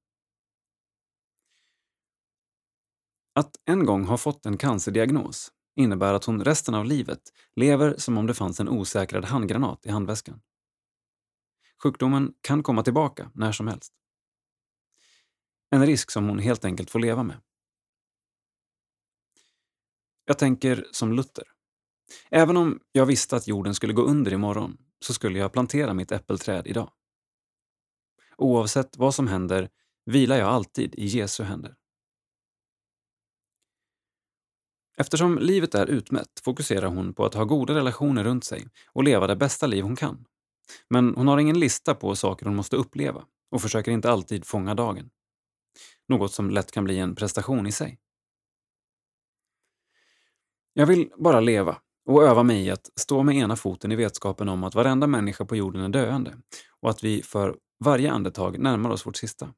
Att en gång ha fått en cancerdiagnos innebär att hon resten av livet lever som om det fanns en osäkrad handgranat i handväskan. Sjukdomen kan komma tillbaka när som helst. En risk som hon helt enkelt får leva med. Jag tänker som Luther. Även om jag visste att jorden skulle gå under imorgon så skulle jag plantera mitt äppelträd idag. Oavsett vad som händer vilar jag alltid i Jesu händer. Eftersom livet är utmätt fokuserar hon på att ha goda relationer runt sig och leva det bästa liv hon kan. Men hon har ingen lista på saker hon måste uppleva och försöker inte alltid fånga dagen. Något som lätt kan bli en prestation i sig. Jag vill bara leva och öva mig i att stå med ena foten i vetskapen om att varenda människa på jorden är döende och att vi för varje andetag närmar oss vårt sista.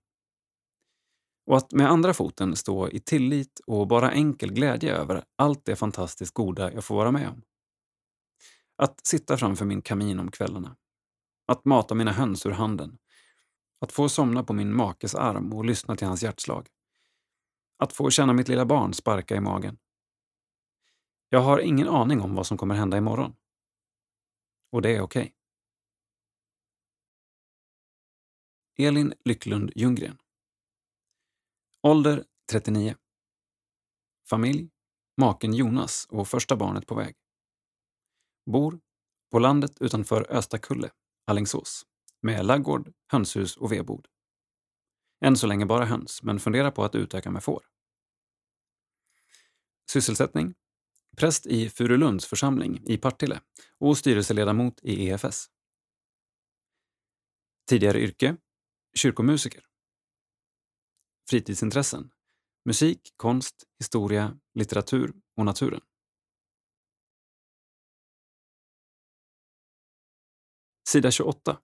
Och att med andra foten stå i tillit och bara enkel glädje över allt det fantastiskt goda jag får vara med om. Att sitta framför min kamin om kvällarna. Att mata mina höns ur handen. Att få somna på min makes arm och lyssna till hans hjärtslag. Att få känna mitt lilla barn sparka i magen. Jag har ingen aning om vad som kommer hända imorgon. Och det är okej. Okay. Elin Lycklund Ljunggren Ålder 39. Familj, maken Jonas och första barnet på väg. Bor på landet utanför Östakulle, Allingsås, med laggård, hönshus och vedbod. Än så länge bara höns, men funderar på att utöka med får. Sysselsättning? Präst i Furulunds församling i Partille och styrelseledamot i EFS. Tidigare yrke? Kyrkomusiker. Fritidsintressen. Musik, konst, historia, litteratur och naturen. Sida 28.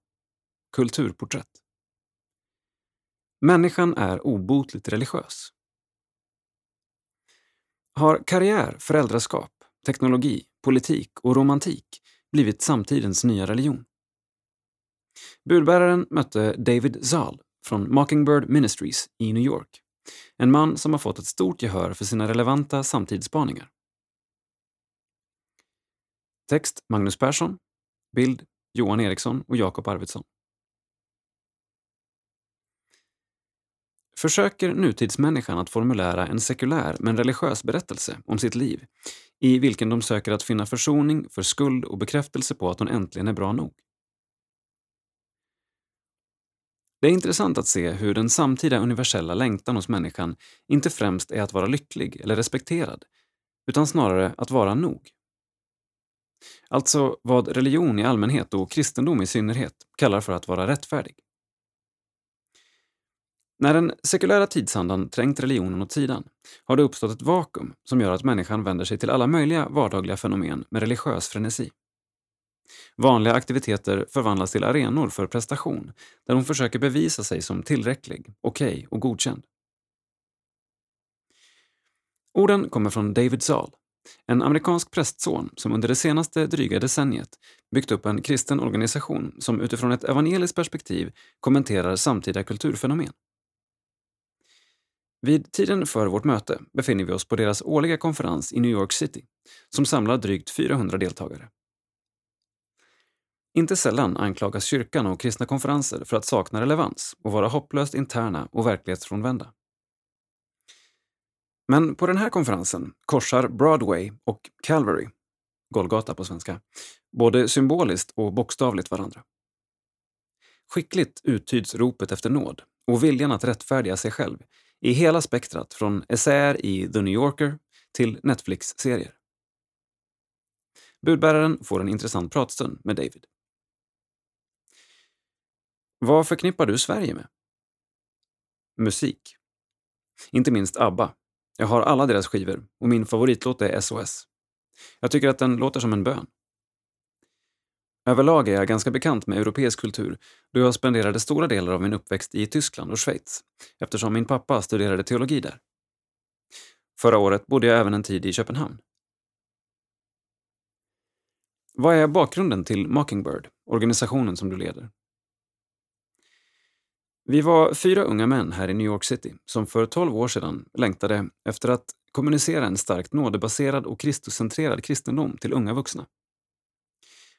Kulturporträtt. Människan är obotligt religiös. Har karriär, föräldraskap, teknologi, politik och romantik blivit samtidens nya religion? Budbäraren mötte David Zahl från Mockingbird Ministries i New York. En man som har fått ett stort gehör för sina relevanta samtidsspaningar. Text Magnus Persson. Bild Johan Eriksson och Jakob Arvidsson. Försöker nutidsmänniskan att formulära en sekulär men religiös berättelse om sitt liv i vilken de söker att finna försoning för skuld och bekräftelse på att hon äntligen är bra nog? Det är intressant att se hur den samtida universella längtan hos människan inte främst är att vara lycklig eller respekterad, utan snarare att vara nog. Alltså vad religion i allmänhet och kristendom i synnerhet kallar för att vara rättfärdig. När den sekulära tidsandan trängt religionen åt sidan har det uppstått ett vakuum som gör att människan vänder sig till alla möjliga vardagliga fenomen med religiös frenesi. Vanliga aktiviteter förvandlas till arenor för prestation, där hon försöker bevisa sig som tillräcklig, okej okay och godkänd. Orden kommer från David Zahl, en amerikansk prästson som under det senaste dryga decenniet byggt upp en kristen organisation som utifrån ett evangeliskt perspektiv kommenterar samtida kulturfenomen. Vid tiden för vårt möte befinner vi oss på deras årliga konferens i New York City som samlar drygt 400 deltagare. Inte sällan anklagas kyrkan och kristna konferenser för att sakna relevans och vara hopplöst interna och verklighetsfrånvända. Men på den här konferensen korsar Broadway och Calvary, Golgata på svenska, både symboliskt och bokstavligt varandra. Skickligt uttyds ropet efter nåd och viljan att rättfärdiga sig själv i hela spektrat från essäer i The New Yorker till Netflix-serier. Budbäraren får en intressant pratstund med David. Vad förknippar du Sverige med? Musik. Inte minst ABBA. Jag har alla deras skivor och min favoritlåt är SOS. Jag tycker att den låter som en bön. Överlag är jag ganska bekant med europeisk kultur då jag spenderade stora delar av min uppväxt i Tyskland och Schweiz eftersom min pappa studerade teologi där. Förra året bodde jag även en tid i Köpenhamn. Vad är bakgrunden till Mockingbird, organisationen som du leder? Vi var fyra unga män här i New York City som för 12 år sedan längtade efter att kommunicera en starkt nådebaserad och Kristuscentrerad kristendom till unga vuxna.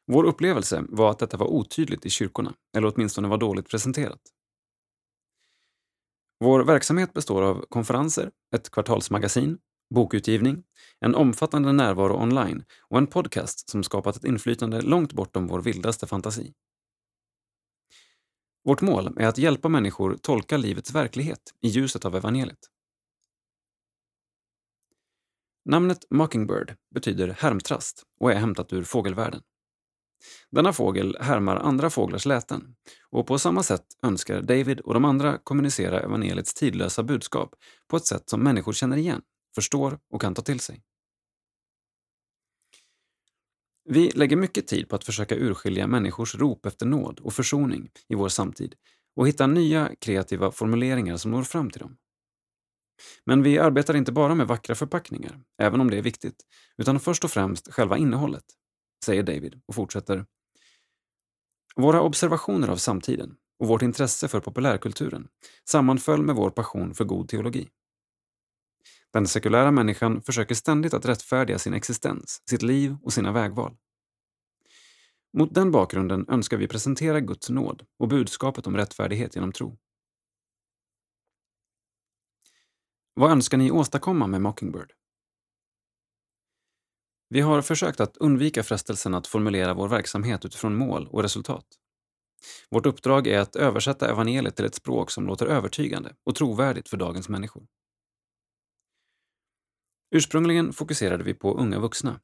Vår upplevelse var att detta var otydligt i kyrkorna, eller åtminstone var dåligt presenterat. Vår verksamhet består av konferenser, ett kvartalsmagasin, bokutgivning, en omfattande närvaro online och en podcast som skapat ett inflytande långt bortom vår vildaste fantasi. Vårt mål är att hjälpa människor tolka livets verklighet i ljuset av evangeliet. Namnet Mockingbird betyder härmtrast och är hämtat ur fågelvärlden. Denna fågel härmar andra fåglars läten och på samma sätt önskar David och de andra kommunicera evangeliets tidlösa budskap på ett sätt som människor känner igen, förstår och kan ta till sig. Vi lägger mycket tid på att försöka urskilja människors rop efter nåd och försoning i vår samtid och hitta nya kreativa formuleringar som når fram till dem. Men vi arbetar inte bara med vackra förpackningar, även om det är viktigt, utan först och främst själva innehållet, säger David och fortsätter. Våra observationer av samtiden och vårt intresse för populärkulturen sammanföll med vår passion för god teologi. Den sekulära människan försöker ständigt att rättfärdiga sin existens, sitt liv och sina vägval. Mot den bakgrunden önskar vi presentera Guds nåd och budskapet om rättfärdighet genom tro. Vad önskar ni åstadkomma med Mockingbird? Vi har försökt att undvika frestelsen att formulera vår verksamhet utifrån mål och resultat. Vårt uppdrag är att översätta evangeliet till ett språk som låter övertygande och trovärdigt för dagens människor. Ursprungligen fokuserade vi på unga vuxna,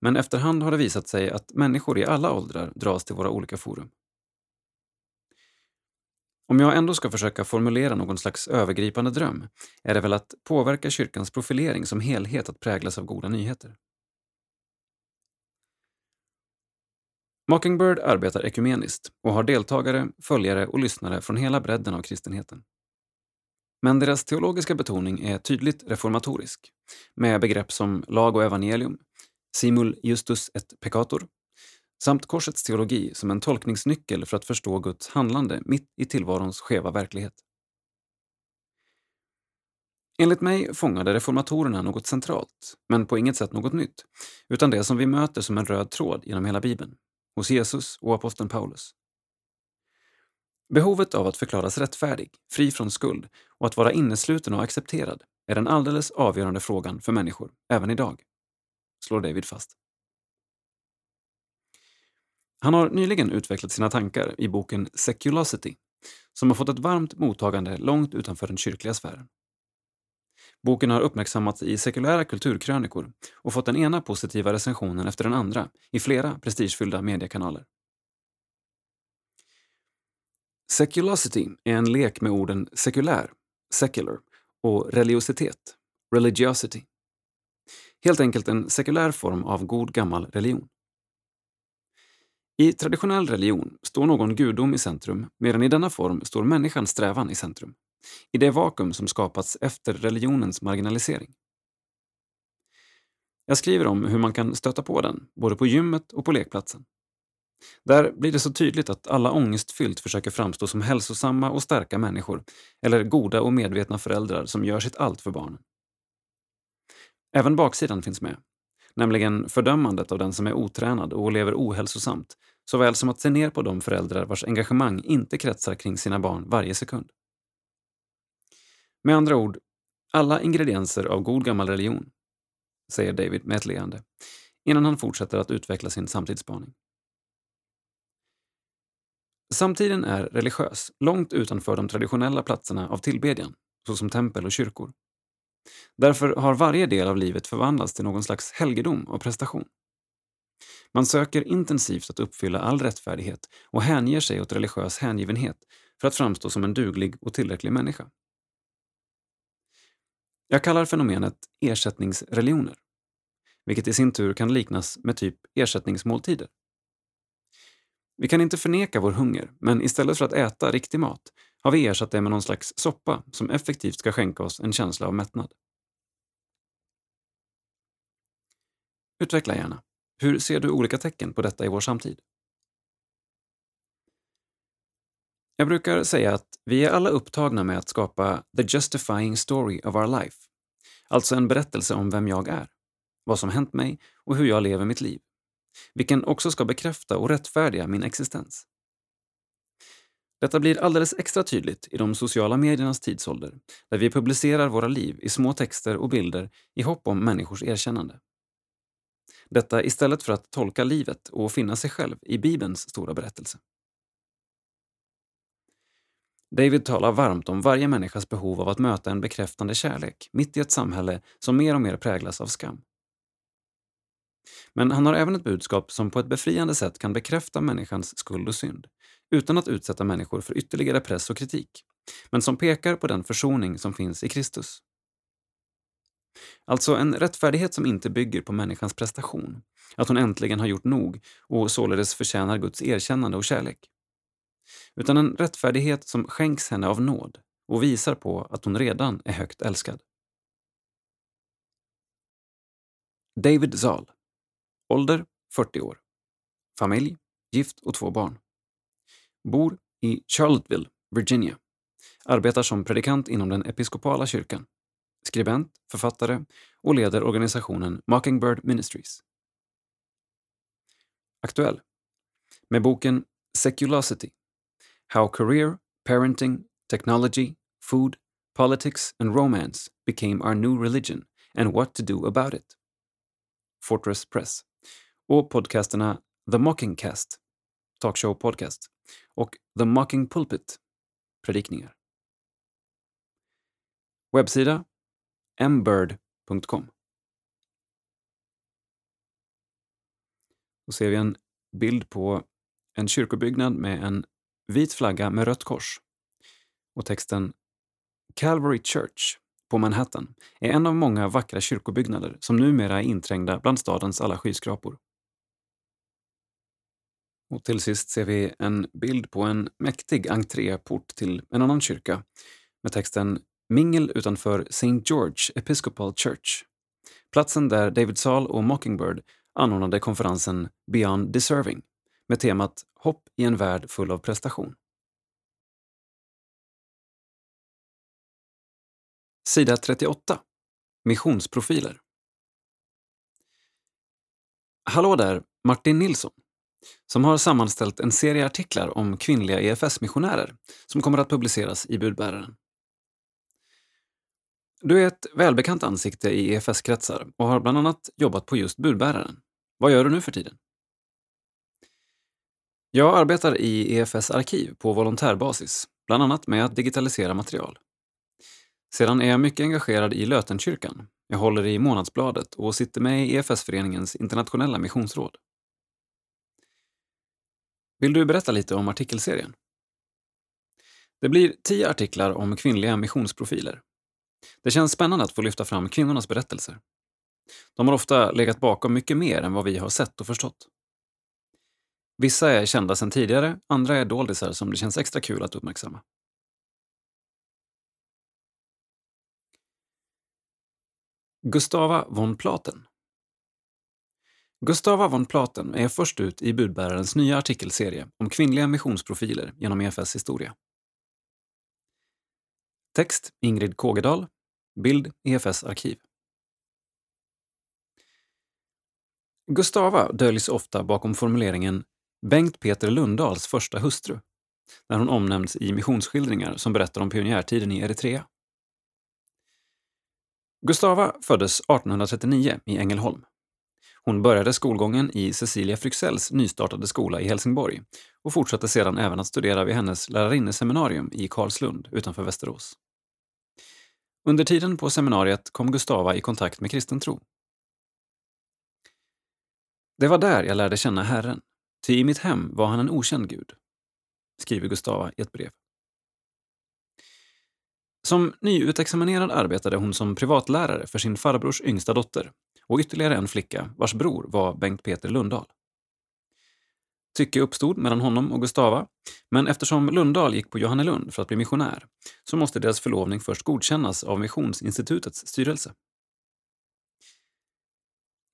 men efterhand har det visat sig att människor i alla åldrar dras till våra olika forum. Om jag ändå ska försöka formulera någon slags övergripande dröm är det väl att påverka kyrkans profilering som helhet att präglas av goda nyheter. Mockingbird arbetar ekumeniskt och har deltagare, följare och lyssnare från hela bredden av kristenheten. Men deras teologiska betoning är tydligt reformatorisk, med begrepp som lag och evangelium, simul justus et peccator, samt korsets teologi som en tolkningsnyckel för att förstå Guds handlande mitt i tillvarons skeva verklighet. Enligt mig fångade reformatorerna något centralt, men på inget sätt något nytt, utan det som vi möter som en röd tråd genom hela Bibeln, hos Jesus och aposteln Paulus. Behovet av att förklaras rättfärdig, fri från skuld och att vara innesluten och accepterad är den alldeles avgörande frågan för människor, även idag, slår David fast. Han har nyligen utvecklat sina tankar i boken Seculosity, som har fått ett varmt mottagande långt utanför den kyrkliga sfären. Boken har uppmärksammats i sekulära kulturkrönikor och fått den ena positiva recensionen efter den andra i flera prestigefyllda mediekanaler. Seculosity är en lek med orden sekulär, secular, och religiositet, religiosity. Helt enkelt en sekulär form av god gammal religion. I traditionell religion står någon gudom i centrum, medan i denna form står människans strävan i centrum. I det vakuum som skapats efter religionens marginalisering. Jag skriver om hur man kan stöta på den, både på gymmet och på lekplatsen. Där blir det så tydligt att alla ångestfyllt försöker framstå som hälsosamma och starka människor, eller goda och medvetna föräldrar som gör sitt allt för barnen. Även baksidan finns med, nämligen fördömandet av den som är otränad och lever ohälsosamt, såväl som att se ner på de föräldrar vars engagemang inte kretsar kring sina barn varje sekund. Med andra ord, alla ingredienser av god gammal religion, säger David med ett leende, innan han fortsätter att utveckla sin samtidsspaning. Samtiden är religiös, långt utanför de traditionella platserna av tillbedjan, såsom tempel och kyrkor. Därför har varje del av livet förvandlats till någon slags helgedom och prestation. Man söker intensivt att uppfylla all rättfärdighet och hänger sig åt religiös hängivenhet för att framstå som en duglig och tillräcklig människa. Jag kallar fenomenet ersättningsreligioner, vilket i sin tur kan liknas med typ ersättningsmåltider. Vi kan inte förneka vår hunger, men istället för att äta riktig mat har vi ersatt det med någon slags soppa som effektivt ska skänka oss en känsla av mättnad. Utveckla gärna. Hur ser du olika tecken på detta i vår samtid? Jag brukar säga att vi är alla upptagna med att skapa the justifying story of our life. Alltså en berättelse om vem jag är, vad som hänt mig och hur jag lever mitt liv. Vilken också ska bekräfta och rättfärdiga min existens. Detta blir alldeles extra tydligt i de sociala mediernas tidsålder, där vi publicerar våra liv i små texter och bilder i hopp om människors erkännande. Detta istället för att tolka livet och finna sig själv i Bibelns stora berättelse. David talar varmt om varje människas behov av att möta en bekräftande kärlek mitt i ett samhälle som mer och mer präglas av skam. Men han har även ett budskap som på ett befriande sätt kan bekräfta människans skuld och synd, utan att utsätta människor för ytterligare press och kritik, men som pekar på den försoning som finns i Kristus. Alltså en rättfärdighet som inte bygger på människans prestation, att hon äntligen har gjort nog och således förtjänar Guds erkännande och kärlek. Utan en rättfärdighet som skänks henne av nåd och visar på att hon redan är högt älskad. David Zahl Ålder 40 år. Familj, gift och två barn. Bor i Charlottesville, Virginia. Arbetar som predikant inom den episkopala kyrkan. Skribent, författare och leder organisationen Mockingbird Ministries. Aktuell. Med boken Seculosity. How Career, Parenting, Technology, Food, Politics and Romance became our new religion and what to do about it. Fortress Press och podcasterna The Mockingcast, talkshow podcast, och The Mocking Pulpit, predikningar. Webbsida mbird.com. Då ser vi en bild på en kyrkobyggnad med en vit flagga med rött kors och texten Calvary Church på Manhattan är en av många vackra kyrkobyggnader som numera är inträngda bland stadens alla skyskrapor. Och till sist ser vi en bild på en mäktig entréport till en annan kyrka med texten Mingel utanför St. George Episcopal Church. Platsen där David Saul och Mockingbird anordnade konferensen Beyond Deserving med temat Hopp i en värld full av prestation. Sida 38. Missionsprofiler. Hallå där, Martin Nilsson som har sammanställt en serie artiklar om kvinnliga EFS-missionärer som kommer att publiceras i Budbäraren. Du är ett välbekant ansikte i EFS-kretsar och har bland annat jobbat på just Budbäraren. Vad gör du nu för tiden? Jag arbetar i EFS arkiv på volontärbasis, bland annat med att digitalisera material. Sedan är jag mycket engagerad i Lötenkyrkan. Jag håller i Månadsbladet och sitter med i EFS-föreningens internationella missionsråd. Vill du berätta lite om artikelserien? Det blir tio artiklar om kvinnliga missionsprofiler. Det känns spännande att få lyfta fram kvinnornas berättelser. De har ofta legat bakom mycket mer än vad vi har sett och förstått. Vissa är kända sedan tidigare, andra är doldisar som det känns extra kul att uppmärksamma. Gustava von Platen Gustava von Platen är först ut i budbärarens nya artikelserie om kvinnliga missionsprofiler genom EFS historia. Text Ingrid Kågedal. Bild EFS arkiv. Gustava döljs ofta bakom formuleringen Bengt Peter Lundahls första hustru, när hon omnämns i missionsskildringar som berättar om pionjärtiden i Eritrea. Gustava föddes 1839 i Ängelholm. Hon började skolgången i Cecilia Fryxells nystartade skola i Helsingborg och fortsatte sedan även att studera vid hennes lärarinneseminarium i Karlslund utanför Västerås. Under tiden på seminariet kom Gustava i kontakt med kristen tro. Det var där jag lärde känna Herren, ty i mitt hem var han en okänd gud, skriver Gustava i ett brev. Som nyutexaminerad arbetade hon som privatlärare för sin farbrors yngsta dotter och ytterligare en flicka vars bror var Bengt Peter Lundahl. Tycke uppstod mellan honom och Gustava, men eftersom Lundahl gick på Johannelund för att bli missionär så måste deras förlovning först godkännas av Missionsinstitutets styrelse.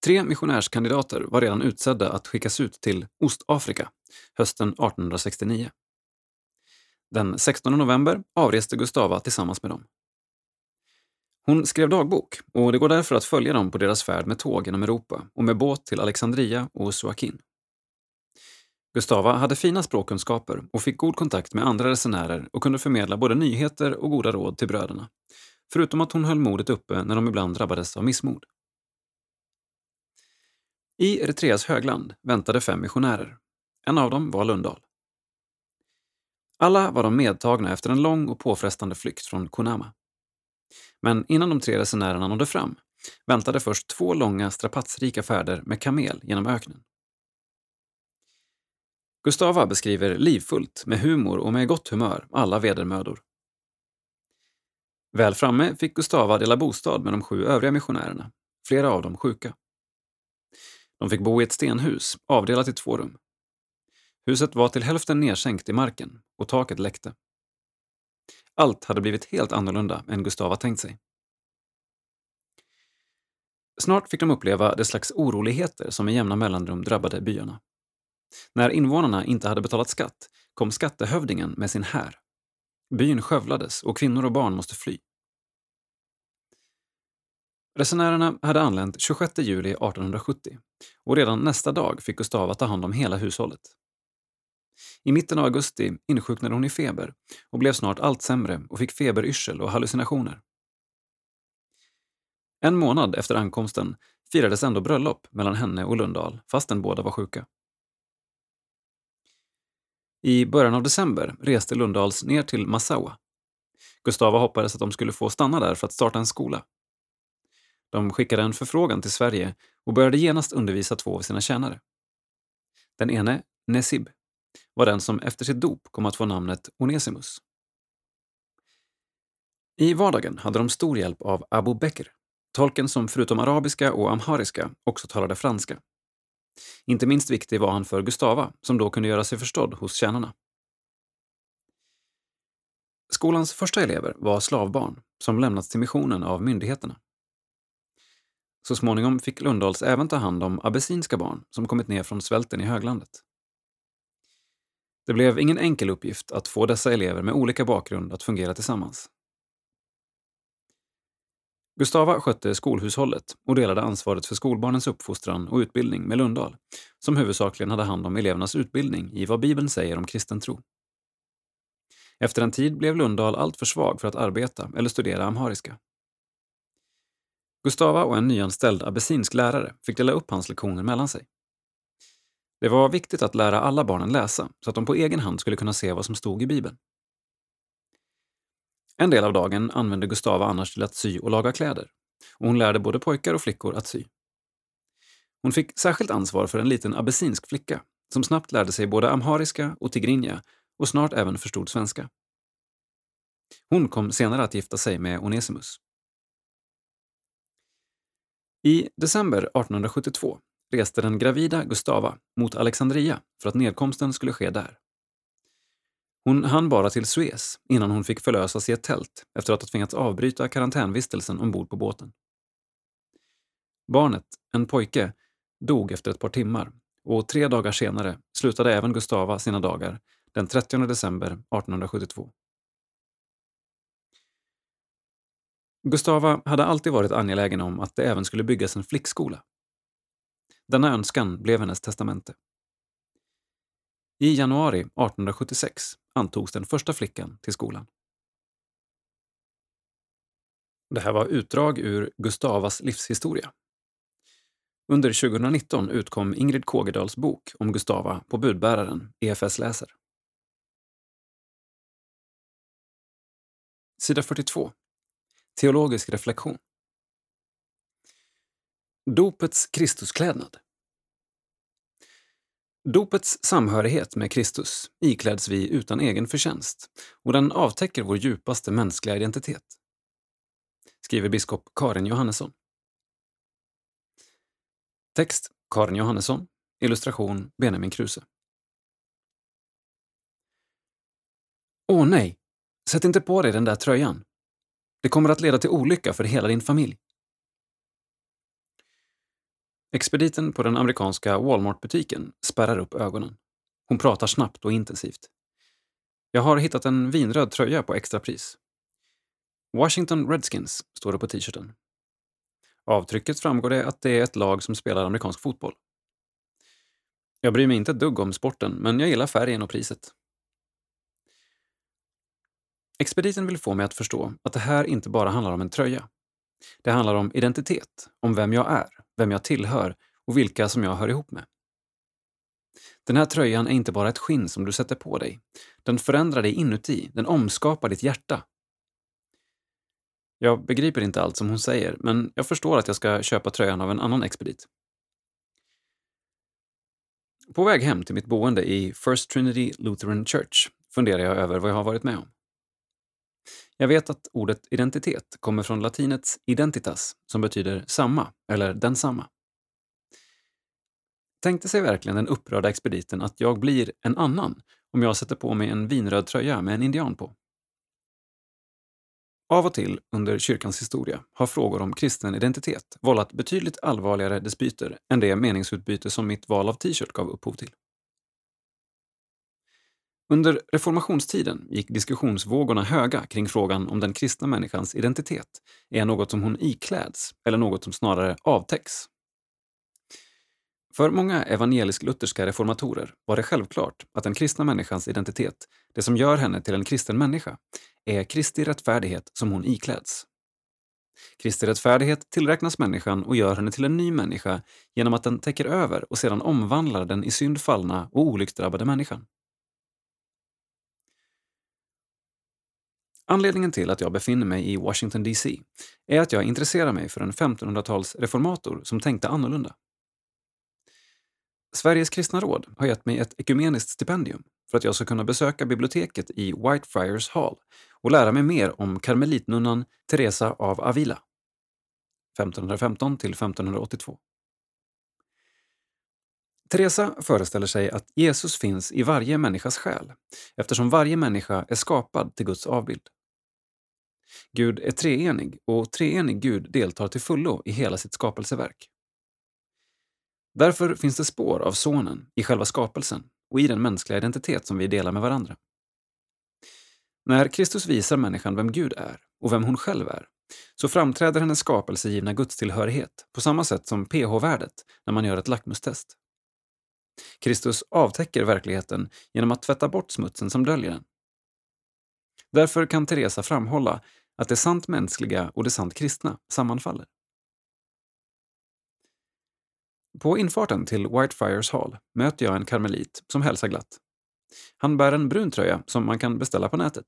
Tre missionärskandidater var redan utsedda att skickas ut till Ostafrika hösten 1869. Den 16 november avreste Gustava tillsammans med dem. Hon skrev dagbok och det går därför att följa dem på deras färd med tåg genom Europa och med båt till Alexandria och Suakin. Gustava hade fina språkkunskaper och fick god kontakt med andra resenärer och kunde förmedla både nyheter och goda råd till bröderna. Förutom att hon höll modet uppe när de ibland drabbades av missmod. I Eritreas högland väntade fem missionärer. En av dem var Lundahl. Alla var de medtagna efter en lång och påfrestande flykt från Kunama. Men innan de tre resenärerna nådde fram väntade först två långa strapatsrika färder med kamel genom öknen. Gustava beskriver livfullt, med humor och med gott humör, alla vedermödor. Väl framme fick Gustava dela bostad med de sju övriga missionärerna, flera av dem sjuka. De fick bo i ett stenhus, avdelat i två rum. Huset var till hälften nedsänkt i marken och taket läckte. Allt hade blivit helt annorlunda än Gustava tänkt sig. Snart fick de uppleva det slags oroligheter som med jämna mellanrum drabbade byarna. När invånarna inte hade betalat skatt kom skattehövdingen med sin här. Byn skövlades och kvinnor och barn måste fly. Resenärerna hade anlänt 26 juli 1870 och redan nästa dag fick Gustava ta hand om hela hushållet. I mitten av augusti insjuknade hon i feber och blev snart allt sämre och fick feberyrsel och hallucinationer. En månad efter ankomsten firades ändå bröllop mellan henne och Lundahl, fastän båda var sjuka. I början av december reste Lundahls ner till Massawa. Gustava hoppades att de skulle få stanna där för att starta en skola. De skickade en förfrågan till Sverige och började genast undervisa två av sina tjänare. Den ene, Nesib, var den som efter sitt dop kom att få namnet Onesimus. I vardagen hade de stor hjälp av Abu Bekr, tolken som förutom arabiska och amhariska också talade franska. Inte minst viktig var han för Gustava, som då kunde göra sig förstådd hos tjänarna. Skolans första elever var slavbarn som lämnats till missionen av myndigheterna. Så småningom fick Lundahls även ta hand om abessinska barn som kommit ner från svälten i höglandet. Det blev ingen enkel uppgift att få dessa elever med olika bakgrund att fungera tillsammans. Gustava skötte skolhushållet och delade ansvaret för skolbarnens uppfostran och utbildning med Lundahl, som huvudsakligen hade hand om elevernas utbildning i vad Bibeln säger om kristen tro. Efter en tid blev Lundahl alltför svag för att arbeta eller studera amhariska. Gustava och en nyanställd abessinsk lärare fick dela upp hans lektioner mellan sig. Det var viktigt att lära alla barnen läsa så att de på egen hand skulle kunna se vad som stod i Bibeln. En del av dagen använde Gustava annars till att sy och laga kläder och hon lärde både pojkar och flickor att sy. Hon fick särskilt ansvar för en liten abessinsk flicka som snabbt lärde sig både amhariska och tigrinja och snart även förstod svenska. Hon kom senare att gifta sig med Onesimus. I december 1872 reste den gravida Gustava mot Alexandria för att nedkomsten skulle ske där. Hon hann bara till Suez innan hon fick förlösas i ett tält efter att ha tvingats avbryta karantänvistelsen ombord på båten. Barnet, en pojke, dog efter ett par timmar och tre dagar senare slutade även Gustava sina dagar den 30 december 1872. Gustava hade alltid varit angelägen om att det även skulle byggas en flickskola. Denna önskan blev hennes testamente. I januari 1876 antogs den första flickan till skolan. Det här var utdrag ur Gustavas livshistoria. Under 2019 utkom Ingrid Kågedals bok om Gustava på budbäraren EFS läser. Sida 42. Teologisk reflektion. Dopets Kristusklädnad. Dopets samhörighet med Kristus ikläds vi utan egen förtjänst och den avtäcker vår djupaste mänskliga identitet. Skriver biskop Karin Johannesson. Text Karin Johannesson. Illustration Benjamin Kruse. Åh nej! Sätt inte på dig den där tröjan. Det kommer att leda till olycka för hela din familj. Expediten på den amerikanska Walmart-butiken spärrar upp ögonen. Hon pratar snabbt och intensivt. Jag har hittat en vinröd tröja på extrapris. Washington Redskins står det på t-shirten. Av trycket framgår det att det är ett lag som spelar amerikansk fotboll. Jag bryr mig inte ett dugg om sporten, men jag gillar färgen och priset. Expediten vill få mig att förstå att det här inte bara handlar om en tröja. Det handlar om identitet, om vem jag är, vem jag tillhör och vilka som jag hör ihop med. Den här tröjan är inte bara ett skinn som du sätter på dig. Den förändrar dig inuti, den omskapar ditt hjärta. Jag begriper inte allt som hon säger, men jag förstår att jag ska köpa tröjan av en annan expedit. På väg hem till mitt boende i First Trinity Lutheran Church funderar jag över vad jag har varit med om. Jag vet att ordet identitet kommer från latinets identitas, som betyder samma eller densamma. Tänkte sig verkligen den upprörda expediten att jag blir en annan om jag sätter på mig en vinröd tröja med en indian på? Av och till under kyrkans historia har frågor om kristen identitet vållat betydligt allvarligare dispyter än det meningsutbyte som mitt val av t-shirt gav upphov till. Under reformationstiden gick diskussionsvågorna höga kring frågan om den kristna människans identitet är något som hon ikläds eller något som snarare avtäcks. För många evangelisk-lutherska reformatorer var det självklart att den kristna människans identitet, det som gör henne till en kristen människa, är Kristi rättfärdighet som hon ikläds. Kristi rättfärdighet tillräknas människan och gör henne till en ny människa genom att den täcker över och sedan omvandlar den i synd fallna och olycksdrabbade människan. Anledningen till att jag befinner mig i Washington DC är att jag intresserar mig för en 1500-tals reformator som tänkte annorlunda. Sveriges kristna råd har gett mig ett ekumeniskt stipendium för att jag ska kunna besöka biblioteket i Whitefriars Hall och lära mig mer om karmelitnunnan Teresa av Avila 1515 till 1582. Teresa föreställer sig att Jesus finns i varje människas själ eftersom varje människa är skapad till Guds avbild. Gud är treenig och treenig Gud deltar till fullo i hela sitt skapelseverk. Därför finns det spår av Sonen i själva skapelsen och i den mänskliga identitet som vi delar med varandra. När Kristus visar människan vem Gud är och vem hon själv är så framträder hennes skapelsegivna gudstillhörighet på samma sätt som pH-värdet när man gör ett lackmustest. Kristus avtäcker verkligheten genom att tvätta bort smutsen som döljer den. Därför kan Teresa framhålla att det sant mänskliga och det sant kristna sammanfaller. På infarten till Whitefriars Hall möter jag en karmelit som hälsar glatt. Han bär en brun tröja som man kan beställa på nätet.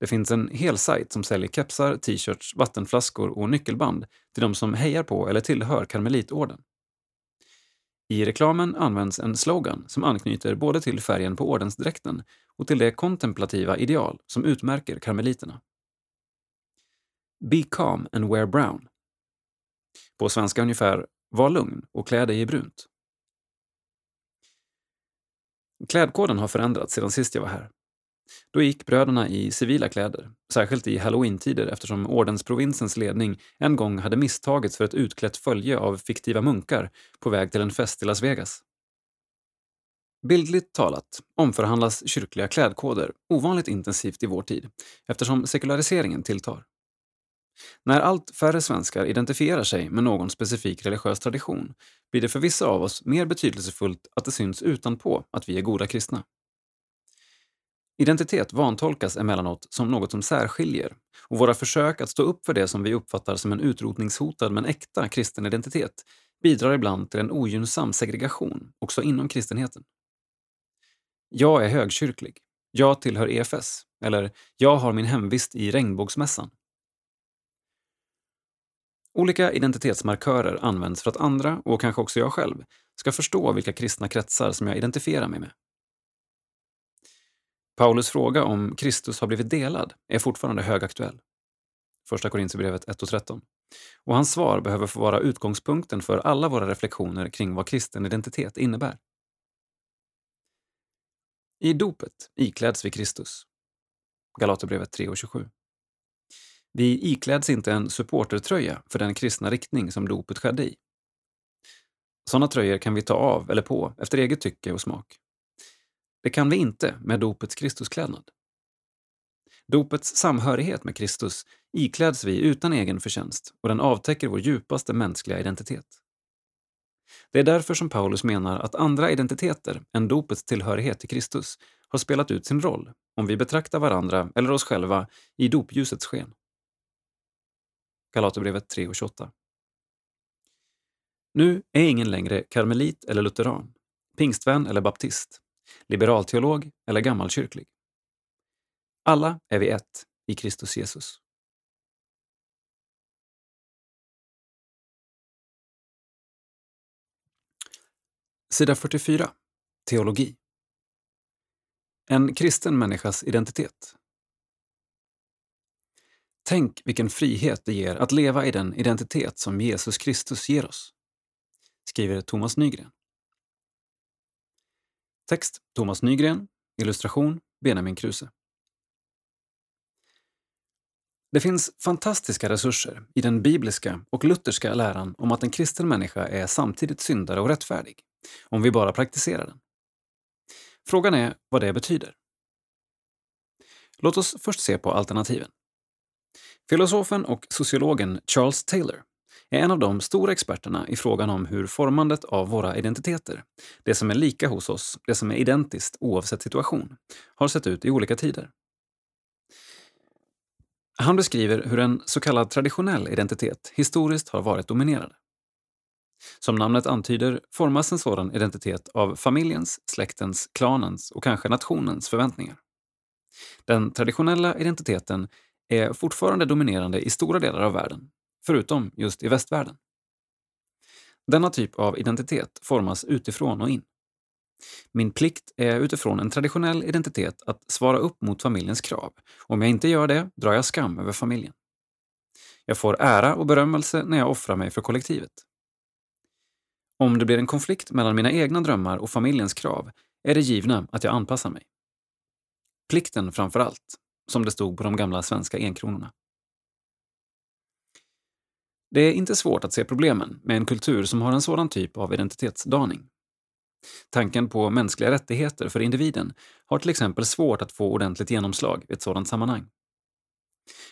Det finns en hel sajt som säljer kepsar, t-shirts, vattenflaskor och nyckelband till de som hejar på eller tillhör karmelitorden. I reklamen används en slogan som anknyter både till färgen på ordensdräkten och till det kontemplativa ideal som utmärker karmeliterna. Be calm and wear brown. På svenska ungefär Var lugn och klä dig i brunt. Klädkoden har förändrats sedan sist jag var här. Då gick bröderna i civila kläder, särskilt i halloween-tider eftersom ordensprovinsens ledning en gång hade misstagits för ett utklätt följe av fiktiva munkar på väg till en fest i Las Vegas. Bildligt talat omförhandlas kyrkliga klädkoder ovanligt intensivt i vår tid eftersom sekulariseringen tilltar. När allt färre svenskar identifierar sig med någon specifik religiös tradition blir det för vissa av oss mer betydelsefullt att det syns utanpå att vi är goda kristna. Identitet vantolkas emellanåt som något som särskiljer och våra försök att stå upp för det som vi uppfattar som en utrotningshotad men äkta kristen identitet bidrar ibland till en ogynnsam segregation också inom kristenheten. Jag är högkyrklig. Jag tillhör EFS. Eller jag har min hemvist i regnbågsmässan. Olika identitetsmarkörer används för att andra, och kanske också jag själv, ska förstå vilka kristna kretsar som jag identifierar mig med. Paulus fråga om Kristus har blivit delad är fortfarande högaktuell. Första Korintierbrevet 1 och 13. Och hans svar behöver få vara utgångspunkten för alla våra reflektioner kring vad kristen identitet innebär. I dopet ikläds vi Kristus. Galaterbrevet 3 och 27. Vi ikläds inte en supportertröja för den kristna riktning som dopet skedde i. Sådana tröjor kan vi ta av eller på efter eget tycke och smak. Det kan vi inte med dopets Kristusklädnad. Dopets samhörighet med Kristus ikläds vi utan egen förtjänst och den avtäcker vår djupaste mänskliga identitet. Det är därför som Paulus menar att andra identiteter än dopets tillhörighet till Kristus har spelat ut sin roll om vi betraktar varandra eller oss själva i dopljusets sken. Galaterbrevet 3.28. Nu är ingen längre karmelit eller lutheran, pingstvän eller baptist, liberalteolog eller gammalkyrklig. Alla är vi ett i Kristus Jesus. Sida 44. Teologi. En kristen människas identitet. Tänk vilken frihet det ger att leva i den identitet som Jesus Kristus ger oss, skriver Thomas Nygren. Text Thomas Nygren, illustration Benjamin Kruse. Det finns fantastiska resurser i den bibliska och lutherska läran om att en kristen människa är samtidigt syndare och rättfärdig, om vi bara praktiserar den. Frågan är vad det betyder. Låt oss först se på alternativen. Filosofen och sociologen Charles Taylor är en av de stora experterna i frågan om hur formandet av våra identiteter, det som är lika hos oss, det som är identiskt oavsett situation, har sett ut i olika tider. Han beskriver hur en så kallad traditionell identitet historiskt har varit dominerande. Som namnet antyder formas en sådan identitet av familjens, släktens, klanens och kanske nationens förväntningar. Den traditionella identiteten är fortfarande dominerande i stora delar av världen, förutom just i västvärlden. Denna typ av identitet formas utifrån och in. Min plikt är utifrån en traditionell identitet att svara upp mot familjens krav. Om jag inte gör det drar jag skam över familjen. Jag får ära och berömmelse när jag offrar mig för kollektivet. Om det blir en konflikt mellan mina egna drömmar och familjens krav är det givna att jag anpassar mig. Plikten framför allt, som det stod på de gamla svenska enkronorna. Det är inte svårt att se problemen med en kultur som har en sådan typ av identitetsdaning. Tanken på mänskliga rättigheter för individen har till exempel svårt att få ordentligt genomslag i ett sådant sammanhang.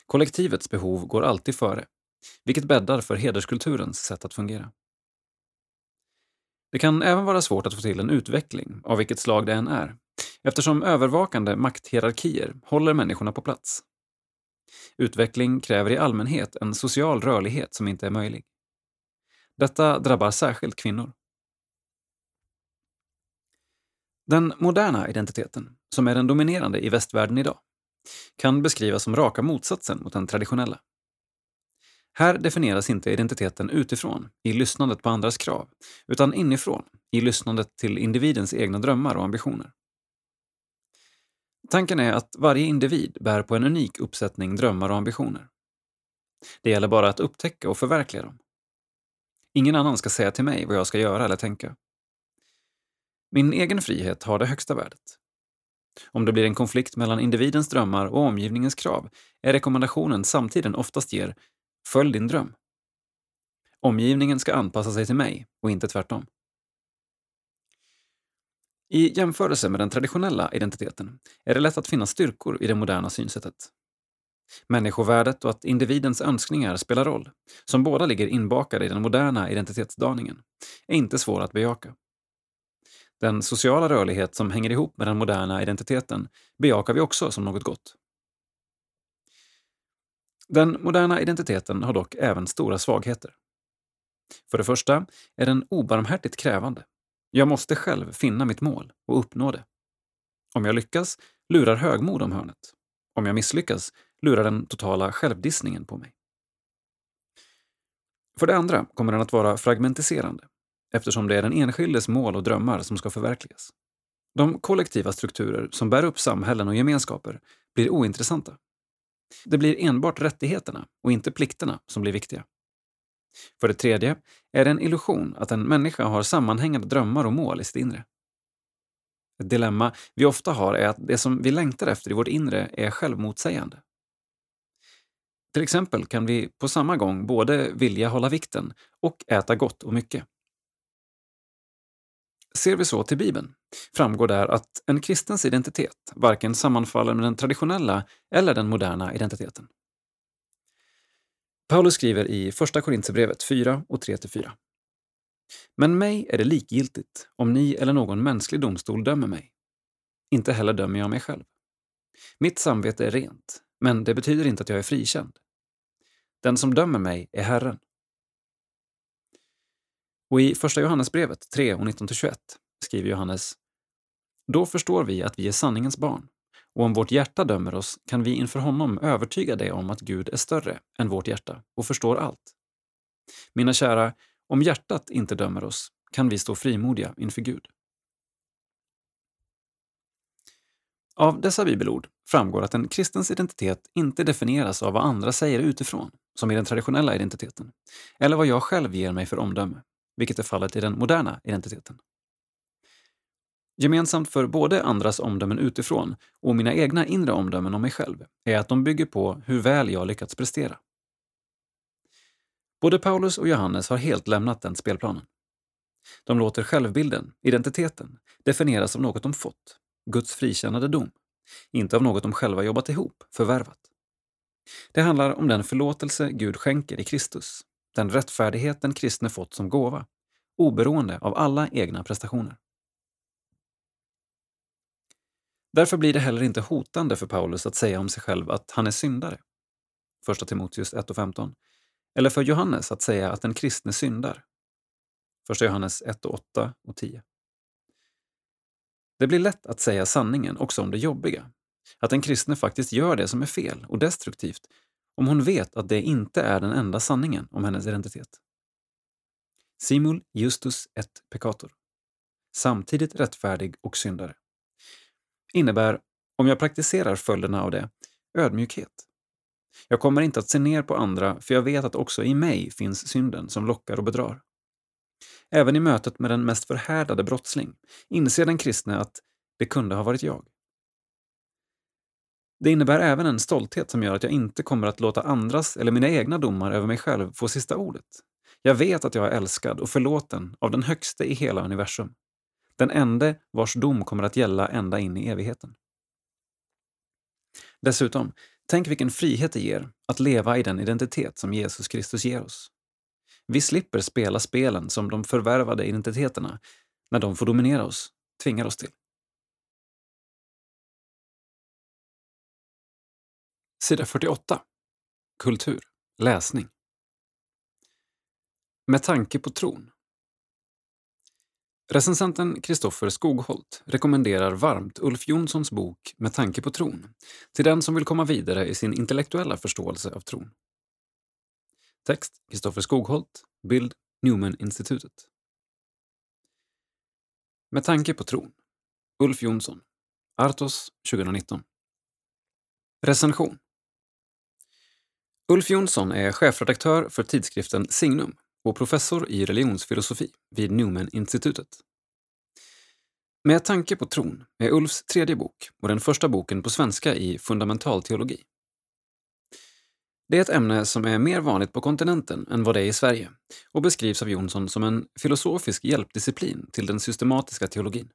Kollektivets behov går alltid före, vilket bäddar för hederskulturens sätt att fungera. Det kan även vara svårt att få till en utveckling, av vilket slag det än är, eftersom övervakande makthierarkier håller människorna på plats. Utveckling kräver i allmänhet en social rörlighet som inte är möjlig. Detta drabbar särskilt kvinnor. Den moderna identiteten, som är den dominerande i västvärlden idag, kan beskrivas som raka motsatsen mot den traditionella. Här definieras inte identiteten utifrån, i lyssnandet på andras krav, utan inifrån, i lyssnandet till individens egna drömmar och ambitioner. Tanken är att varje individ bär på en unik uppsättning drömmar och ambitioner. Det gäller bara att upptäcka och förverkliga dem. Ingen annan ska säga till mig vad jag ska göra eller tänka. Min egen frihet har det högsta värdet. Om det blir en konflikt mellan individens drömmar och omgivningens krav är rekommendationen samtiden oftast ger “följ din dröm”. Omgivningen ska anpassa sig till mig och inte tvärtom. I jämförelse med den traditionella identiteten är det lätt att finna styrkor i det moderna synsättet. Människovärdet och att individens önskningar spelar roll, som båda ligger inbakade i den moderna identitetsdaningen, är inte svåra att bejaka. Den sociala rörlighet som hänger ihop med den moderna identiteten bejakar vi också som något gott. Den moderna identiteten har dock även stora svagheter. För det första är den obarmhärtigt krävande. Jag måste själv finna mitt mål och uppnå det. Om jag lyckas lurar högmod om hörnet. Om jag misslyckas lurar den totala självdissningen på mig. För det andra kommer den att vara fragmentiserande eftersom det är den enskildes mål och drömmar som ska förverkligas. De kollektiva strukturer som bär upp samhällen och gemenskaper blir ointressanta. Det blir enbart rättigheterna och inte plikterna som blir viktiga. För det tredje är det en illusion att en människa har sammanhängande drömmar och mål i sitt inre. Ett dilemma vi ofta har är att det som vi längtar efter i vårt inre är självmotsägande. Till exempel kan vi på samma gång både vilja hålla vikten och äta gott och mycket. Ser vi så till Bibeln framgår där att en kristens identitet varken sammanfaller med den traditionella eller den moderna identiteten. Paulus skriver i Första Korintierbrevet 4 och 3-4. Men mig är det likgiltigt om ni eller någon mänsklig domstol dömer mig. Inte heller dömer jag mig själv. Mitt samvete är rent, men det betyder inte att jag är frikänd. Den som dömer mig är Herren. Och i Första Johannesbrevet 3 och 19-21 skriver Johannes Då förstår vi att vi är sanningens barn och om vårt hjärta dömer oss kan vi inför honom övertyga dig om att Gud är större än vårt hjärta och förstår allt. Mina kära, om hjärtat inte dömer oss kan vi stå frimodiga inför Gud. Av dessa bibelord framgår att en kristens identitet inte definieras av vad andra säger utifrån, som i den traditionella identiteten, eller vad jag själv ger mig för omdöme, vilket är fallet i den moderna identiteten. Gemensamt för både andras omdömen utifrån och mina egna inre omdömen om mig själv är att de bygger på hur väl jag lyckats prestera. Både Paulus och Johannes har helt lämnat den spelplanen. De låter självbilden, identiteten, definieras av något de fått, Guds frikännande dom, inte av något de själva jobbat ihop, förvärvat. Det handlar om den förlåtelse Gud skänker i Kristus, den rättfärdighet den kristne fått som gåva, oberoende av alla egna prestationer. Därför blir det heller inte hotande för Paulus att säga om sig själv att han är syndare. Första Timoteus 1 och 15. Eller för Johannes att säga att den kristne syndar. Första Johannes 1 och 8 och 10. Det blir lätt att säga sanningen också om det jobbiga. Att en kristne faktiskt gör det som är fel och destruktivt om hon vet att det inte är den enda sanningen om hennes identitet. Simul justus et peccator. Samtidigt rättfärdig och syndare. Innebär, om jag praktiserar följderna av det, ödmjukhet. Jag kommer inte att se ner på andra för jag vet att också i mig finns synden som lockar och bedrar. Även i mötet med den mest förhärdade brottsling inser den kristne att det kunde ha varit jag. Det innebär även en stolthet som gör att jag inte kommer att låta andras eller mina egna domar över mig själv få sista ordet. Jag vet att jag är älskad och förlåten av den högste i hela universum. Den ende vars dom kommer att gälla ända in i evigheten. Dessutom, tänk vilken frihet det ger att leva i den identitet som Jesus Kristus ger oss. Vi slipper spela spelen som de förvärvade identiteterna, när de får dominera oss, tvingar oss till. Sida 48. Kultur. Läsning. Med tanke på tron. Recensenten Kristoffer Skogholt rekommenderar varmt Ulf Jonssons bok Med tanke på tron till den som vill komma vidare i sin intellektuella förståelse av tron. Text Kristoffer Skogholt, bild Newman-institutet. Med tanke på tron. Ulf Jonsson. Artos 2019. Recension. Ulf Jonsson är chefredaktör för tidskriften Signum och professor i religionsfilosofi vid Newman-institutet. Med tanke på tron är Ulfs tredje bok och den första boken på svenska i fundamentalteologi. Det är ett ämne som är mer vanligt på kontinenten än vad det är i Sverige och beskrivs av Jonsson som en filosofisk hjälpdisciplin till den systematiska teologin.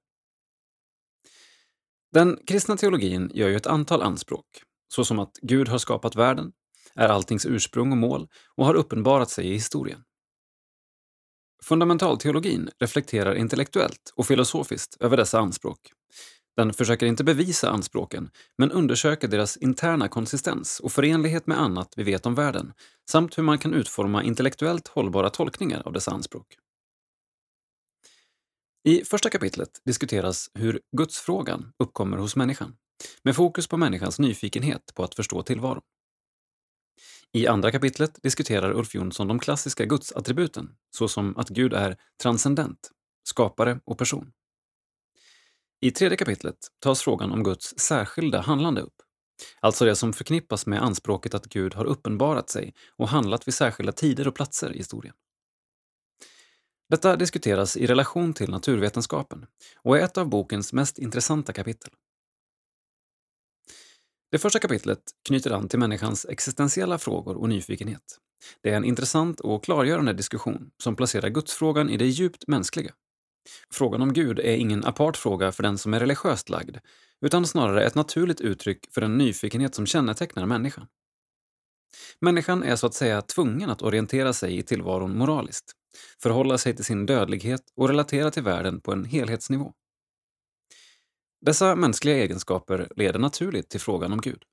Den kristna teologin gör ju ett antal anspråk, såsom att Gud har skapat världen, är alltings ursprung och mål och har uppenbarat sig i historien. Fundamentalteologin reflekterar intellektuellt och filosofiskt över dessa anspråk. Den försöker inte bevisa anspråken, men undersöker deras interna konsistens och förenlighet med annat vi vet om världen, samt hur man kan utforma intellektuellt hållbara tolkningar av dessa anspråk. I första kapitlet diskuteras hur gudsfrågan uppkommer hos människan, med fokus på människans nyfikenhet på att förstå tillvaron. I andra kapitlet diskuterar Ulf Jonsson de klassiska gudsattributen, såsom att Gud är transcendent, skapare och person. I tredje kapitlet tas frågan om Guds särskilda handlande upp, alltså det som förknippas med anspråket att Gud har uppenbarat sig och handlat vid särskilda tider och platser i historien. Detta diskuteras i relation till naturvetenskapen och är ett av bokens mest intressanta kapitel. Det första kapitlet knyter an till människans existentiella frågor och nyfikenhet. Det är en intressant och klargörande diskussion som placerar gudsfrågan i det djupt mänskliga. Frågan om Gud är ingen apart fråga för den som är religiöst lagd, utan snarare ett naturligt uttryck för den nyfikenhet som kännetecknar människan. Människan är så att säga tvungen att orientera sig i tillvaron moraliskt, förhålla sig till sin dödlighet och relatera till världen på en helhetsnivå. Dessa mänskliga egenskaper leder naturligt till frågan om Gud.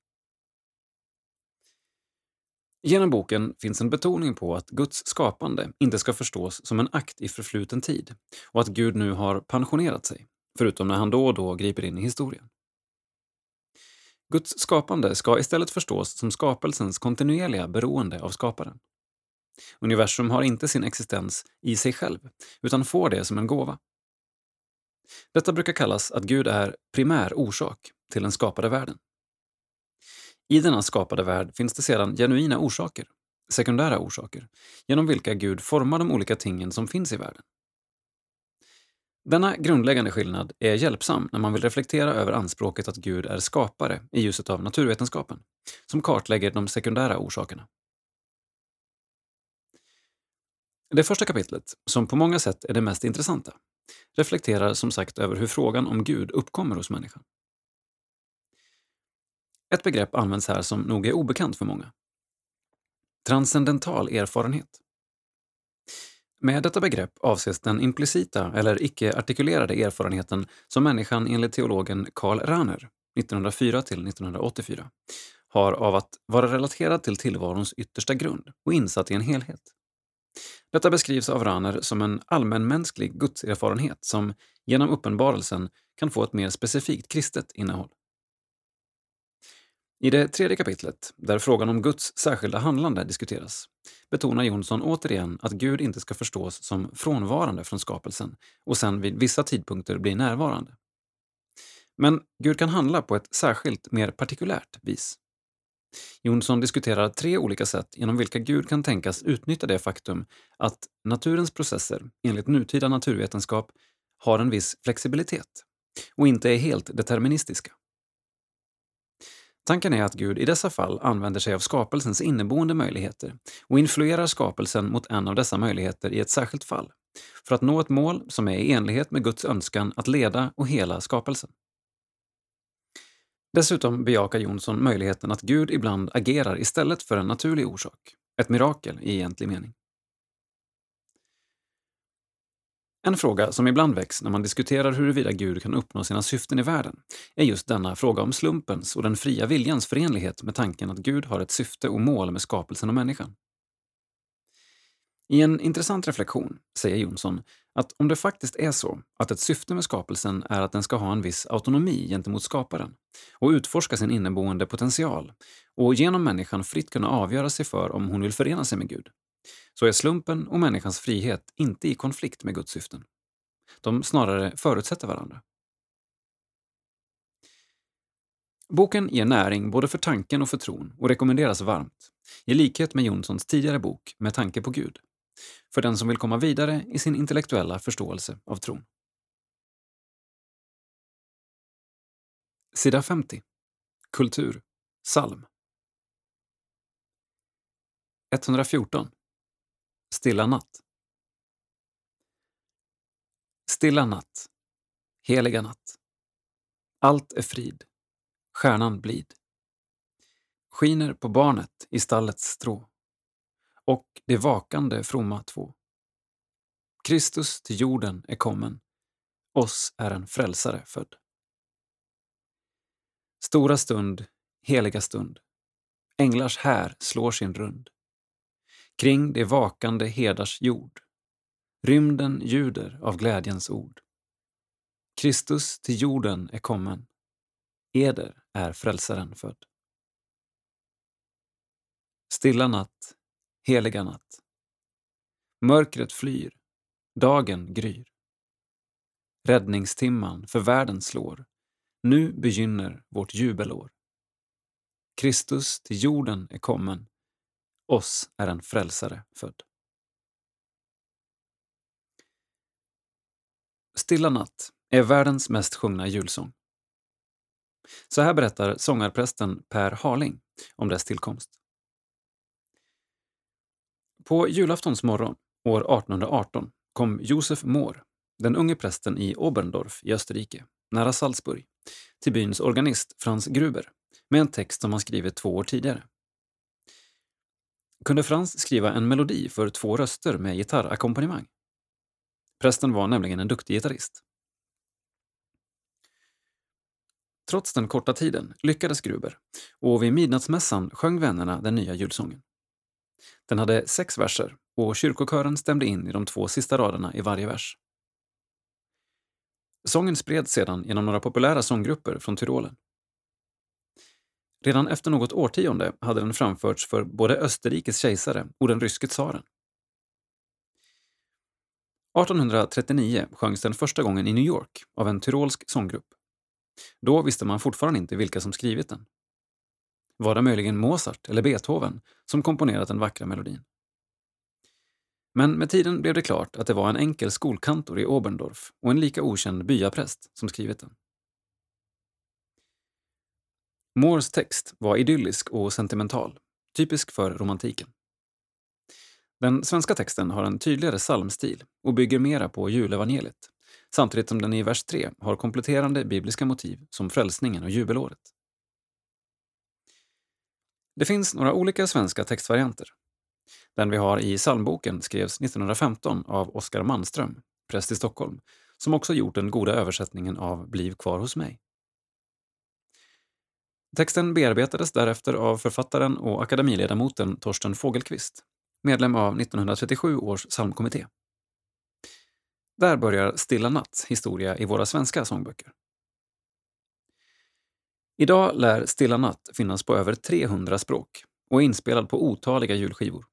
Genom boken finns en betoning på att Guds skapande inte ska förstås som en akt i förfluten tid och att Gud nu har pensionerat sig, förutom när han då och då griper in i historien. Guds skapande ska istället förstås som skapelsens kontinuerliga beroende av skaparen. Universum har inte sin existens i sig själv, utan får det som en gåva. Detta brukar kallas att Gud är primär orsak till den skapade världen. I denna skapade värld finns det sedan genuina orsaker, sekundära orsaker, genom vilka Gud formar de olika tingen som finns i världen. Denna grundläggande skillnad är hjälpsam när man vill reflektera över anspråket att Gud är skapare i ljuset av naturvetenskapen, som kartlägger de sekundära orsakerna. Det första kapitlet, som på många sätt är det mest intressanta, reflekterar som sagt över hur frågan om Gud uppkommer hos människan. Ett begrepp används här som nog är obekant för många. Transcendental erfarenhet. Med detta begrepp avses den implicita eller icke-artikulerade erfarenheten som människan enligt teologen Karl Rahner 1904 1984 har av att vara relaterad till tillvarons yttersta grund och insatt i en helhet. Detta beskrivs av Rahner som en allmänmänsklig gudserfarenhet som genom uppenbarelsen kan få ett mer specifikt kristet innehåll. I det tredje kapitlet, där frågan om Guds särskilda handlande diskuteras, betonar Jonsson återigen att Gud inte ska förstås som frånvarande från skapelsen och sen vid vissa tidpunkter bli närvarande. Men Gud kan handla på ett särskilt, mer partikulärt vis. Jonsson diskuterar tre olika sätt genom vilka Gud kan tänkas utnyttja det faktum att naturens processer, enligt nutida naturvetenskap, har en viss flexibilitet och inte är helt deterministiska. Tanken är att Gud i dessa fall använder sig av skapelsens inneboende möjligheter och influerar skapelsen mot en av dessa möjligheter i ett särskilt fall, för att nå ett mål som är i enlighet med Guds önskan att leda och hela skapelsen. Dessutom bejakar Jonsson möjligheten att Gud ibland agerar istället för en naturlig orsak, ett mirakel i egentlig mening. En fråga som ibland väcks när man diskuterar huruvida Gud kan uppnå sina syften i världen är just denna fråga om slumpens och den fria viljans förenlighet med tanken att Gud har ett syfte och mål med skapelsen och människan. I en intressant reflektion säger Jonsson att om det faktiskt är så att ett syfte med skapelsen är att den ska ha en viss autonomi gentemot skaparen och utforska sin inneboende potential och genom människan fritt kunna avgöra sig för om hon vill förena sig med Gud, så är slumpen och människans frihet inte i konflikt med Guds syften. De snarare förutsätter varandra. Boken ger näring både för tanken och för tron och rekommenderas varmt, i likhet med Jonssons tidigare bok Med tanke på Gud, för den som vill komma vidare i sin intellektuella förståelse av tron. Sida 50. Kultur. Psalm. 114. Stilla natt. Stilla natt. Heliga natt. Allt är frid. Stjärnan blid. Skiner på barnet i stallets strå och det vakande fromma två. Kristus till jorden är kommen, oss är en frälsare född. Stora stund, heliga stund, änglars här slår sin rund. Kring det vakande hedars jord, rymden ljuder av glädjens ord. Kristus till jorden är kommen, eder är frälsaren född. Stilla natt, heliga natt. Mörkret flyr, dagen gryr. Räddningstimman för världen slår. Nu begynner vårt jubelår. Kristus till jorden är kommen. Oss är en frälsare född. Stilla natt är världens mest sjungna julsång. Så här berättar sångarprästen Per Harling om dess tillkomst. På julaftons morgon, år 1818, kom Josef Mohr, den unge prästen i Oberndorf i Österrike, nära Salzburg, till byns organist Franz Gruber med en text som han skrivit två år tidigare. Kunde Frans skriva en melodi för två röster med gitarrackompanjemang? Prästen var nämligen en duktig gitarrist. Trots den korta tiden lyckades Gruber och vid midnattsmässan sjöng vännerna den nya julsången. Den hade sex verser och kyrkokören stämde in i de två sista raderna i varje vers. Sången spreds sedan genom några populära sånggrupper från Tyrolen. Redan efter något årtionde hade den framförts för både Österrikes kejsare och den ryske tsaren. 1839 sjöngs den första gången i New York av en tyrolsk sånggrupp. Då visste man fortfarande inte vilka som skrivit den. Var det möjligen Mozart eller Beethoven som komponerat den vackra melodin? Men med tiden blev det klart att det var en enkel skolkantor i Oberndorf och en lika okänd byapräst som skrivit den. Moores text var idyllisk och sentimental, typisk för romantiken. Den svenska texten har en tydligare psalmstil och bygger mera på julevangeliet, samtidigt som den i vers 3 har kompletterande bibliska motiv som frälsningen och jubelåret. Det finns några olika svenska textvarianter. Den vi har i psalmboken skrevs 1915 av Oskar Manström, präst i Stockholm, som också gjort den goda översättningen av Bliv kvar hos mig. Texten bearbetades därefter av författaren och akademiledamoten Torsten Fogelqvist, medlem av 1937 års psalmkommitté. Där börjar Stilla natt, historia i våra svenska sångböcker. Idag lär Stilla natt finnas på över 300 språk och är inspelad på otaliga julskivor.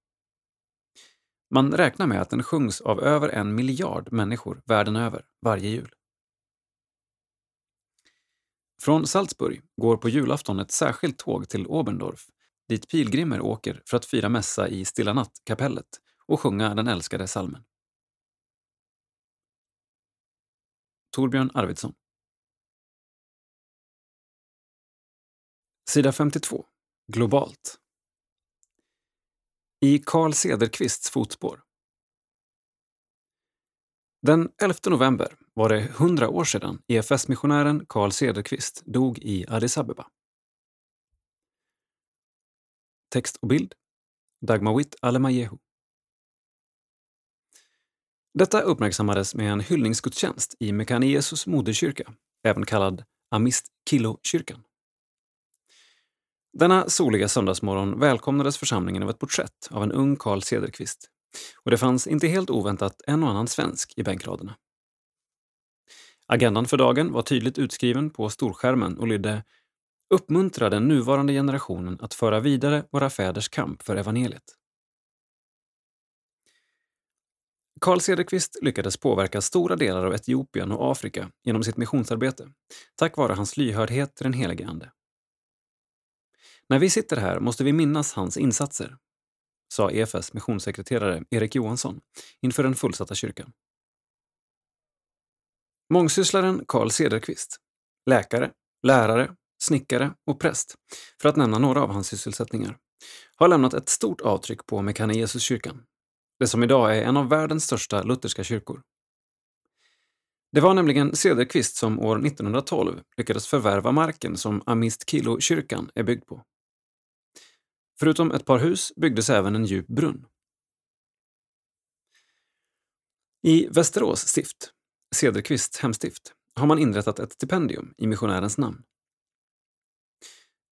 Man räknar med att den sjungs av över en miljard människor världen över varje jul. Från Salzburg går på julafton ett särskilt tåg till Oberndorf dit pilgrimer åker för att fira mässa i Stilla natt-kapellet och sjunga den älskade salmen. Torbjörn Arvidsson Sida 52. Globalt. I Carl Cederqvists fotspår. Den 11 november var det 100 år sedan EFS-missionären Carl Cederqvist dog i Addis Abeba. Text och bild Dagmawit Alemayehu. Detta uppmärksammades med en hyllningsgudstjänst i Mekane Jesus moderkyrka, även kallad Amist Kilo-kyrkan. Denna soliga söndagsmorgon välkomnades församlingen av ett porträtt av en ung Carl Cederqvist. Och det fanns inte helt oväntat en och annan svensk i bänkraderna. Agendan för dagen var tydligt utskriven på storskärmen och lydde Uppmuntra den nuvarande generationen att föra vidare våra fäders kamp för evangeliet. Carl Cederqvist lyckades påverka stora delar av Etiopien och Afrika genom sitt missionsarbete, tack vare hans lyhördhet till den helige Ande. När vi sitter här måste vi minnas hans insatser. sa EFS missionssekreterare Erik Johansson inför den fullsatta kyrkan. Mångsysslaren Carl Cederqvist, läkare, lärare, snickare och präst, för att nämna några av hans sysselsättningar, har lämnat ett stort avtryck på Mekane Jesuskyrkan, det som idag är en av världens största lutherska kyrkor. Det var nämligen Cederqvist som år 1912 lyckades förvärva marken som Amist Kilo-kyrkan är byggd på. Förutom ett par hus byggdes även en djup brunn. I Västerås stift, Cederqvists hemstift, har man inrättat ett stipendium i missionärens namn.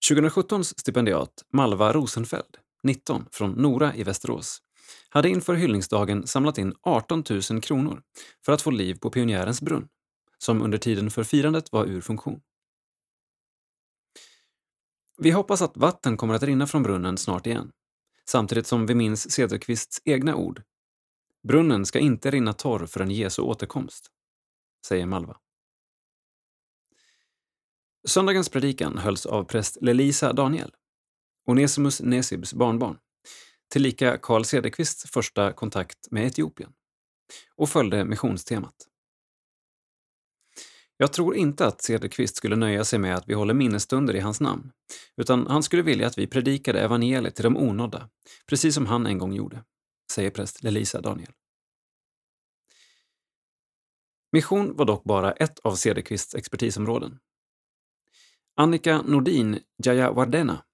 2017 stipendiat Malva Rosenfeld, 19, från Nora i Västerås, hade inför hyllningsdagen samlat in 18 000 kronor för att få liv på pionjärens brunn, som under tiden för firandet var ur funktion. Vi hoppas att vatten kommer att rinna från brunnen snart igen, samtidigt som vi minns Cederqvists egna ord. Brunnen ska inte rinna torr förrän Jesu återkomst, säger Malva. Söndagens predikan hölls av präst Lelisa Daniel, Onesimus Nesibs barnbarn, tillika Carl Cederqvists första kontakt med Etiopien, och följde missionstemat. Jag tror inte att Cederqvist skulle nöja sig med att vi håller minnesstunder i hans namn, utan han skulle vilja att vi predikade evangeliet till de onådda, precis som han en gång gjorde, säger präst Lelisa Daniel. Mission var dock bara ett av Cederqvists expertisområden. Annika Nordin Jayawardena,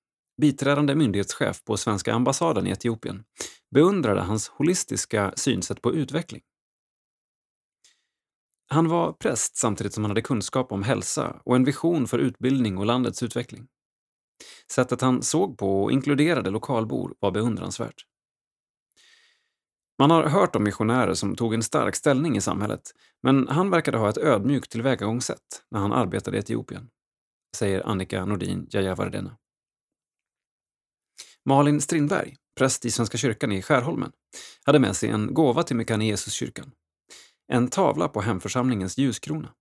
biträdande myndighetschef på svenska ambassaden i Etiopien, beundrade hans holistiska synsätt på utveckling. Han var präst samtidigt som han hade kunskap om hälsa och en vision för utbildning och landets utveckling. Sättet han såg på och inkluderade lokalbor var beundransvärt. Man har hört om missionärer som tog en stark ställning i samhället, men han verkade ha ett ödmjukt tillvägagångssätt när han arbetade i Etiopien, säger Annika Nordin Jajavardena. Malin Strindberg, präst i Svenska kyrkan i Skärholmen, hade med sig en gåva till Mekane Jesuskyrkan. En tavla på hemförsamlingens ljuskrona.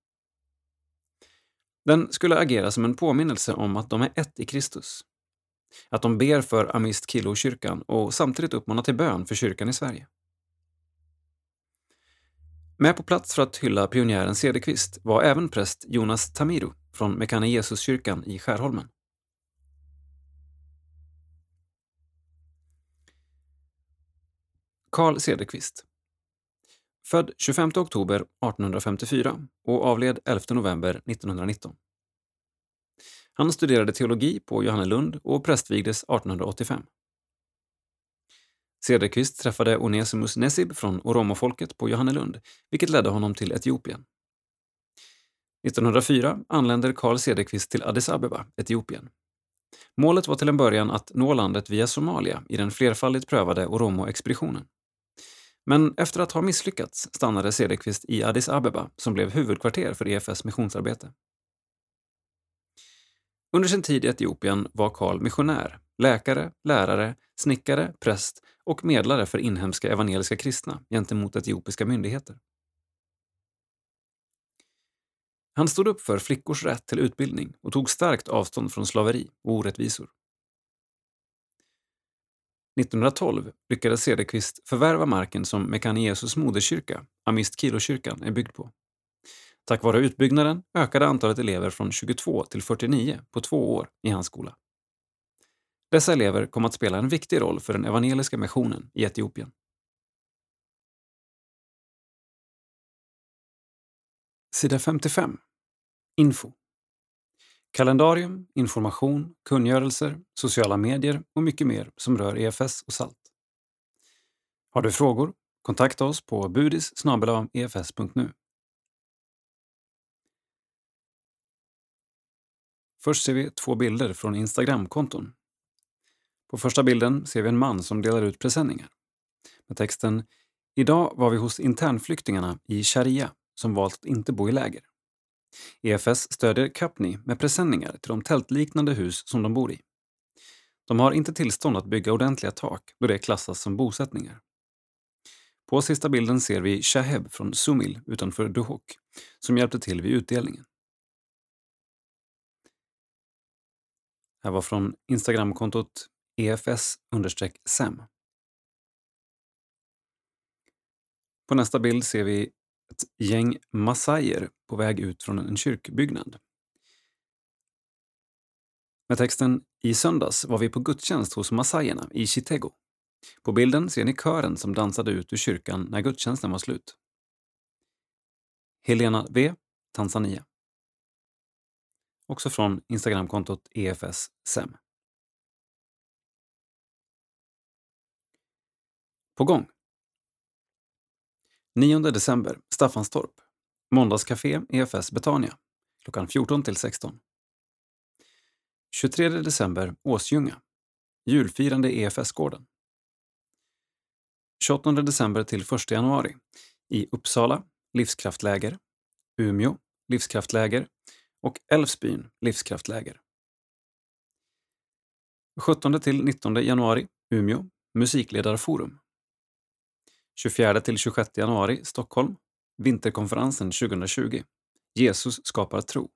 Den skulle agera som en påminnelse om att de är ett i Kristus. Att de ber för Amist Kilo-kyrkan och samtidigt uppmanar till bön för kyrkan i Sverige. Med på plats för att hylla pionjären Cederqvist var även präst Jonas Tamiru från Mekane Jesuskyrkan i Skärholmen. Carl Cederqvist Född 25 oktober 1854 och avled 11 november 1919. Han studerade teologi på Johannelund och prästvigdes 1885. Cederqvist träffade Onesimus Nesib från oromofolket på Johannelund, vilket ledde honom till Etiopien. 1904 anländer Carl Cederqvist till Addis Abeba, Etiopien. Målet var till en början att nå landet via Somalia i den flerfaldigt prövade Oromo-expeditionen. Men efter att ha misslyckats stannade Cederqvist i Addis Abeba som blev huvudkvarter för EFS missionsarbete. Under sin tid i Etiopien var Karl missionär, läkare, lärare, snickare, präst och medlare för inhemska evangeliska kristna gentemot etiopiska myndigheter. Han stod upp för flickors rätt till utbildning och tog starkt avstånd från slaveri och orättvisor. 1912 lyckades Cederqvist förvärva marken som Mekane Jesus moderkyrka, Amist Kilokyrkan, är byggd på. Tack vare utbyggnaden ökade antalet elever från 22 till 49 på två år i hans skola. Dessa elever kom att spela en viktig roll för den evangeliska missionen i Etiopien. Sida 55. Info. Kalendarium, information, kungörelser, sociala medier och mycket mer som rör EFS och SALT. Har du frågor? Kontakta oss på budis efs.nu. E Först ser vi två bilder från Instagramkonton. På första bilden ser vi en man som delar ut presenningar. Med texten “Idag var vi hos internflyktingarna i Sharia som valt att inte bo i läger. EFS stödjer Kapni med presenningar till de tältliknande hus som de bor i. De har inte tillstånd att bygga ordentliga tak då det klassas som bosättningar. På sista bilden ser vi Shaheb från Sumil utanför Duhok som hjälpte till vid utdelningen. Här var från Instagramkontot EFS-SEM. På nästa bild ser vi ett gäng massajer på väg ut från en kyrkbyggnad. Med texten “I söndags var vi på gudstjänst hos massajerna i Chitego”. På bilden ser ni kören som dansade ut ur kyrkan när gudstjänsten var slut. Helena V, Tanzania. Också från Instagramkontot EFS SEM. På gång. 9 december, Staffanstorp. Måndagscafé EFS Betania. Klockan 14 till 16. 23 december, Åsljunga. Julfirande EFS-gården. 28 december till 1 januari. I Uppsala, Livskraftläger. Umeå, Livskraftläger. Och Älvsbyn, Livskraftläger. 17 till 19 januari, Umeå, Musikledarforum. 24 till 26 januari, Stockholm, Vinterkonferensen 2020. Jesus skapar tro.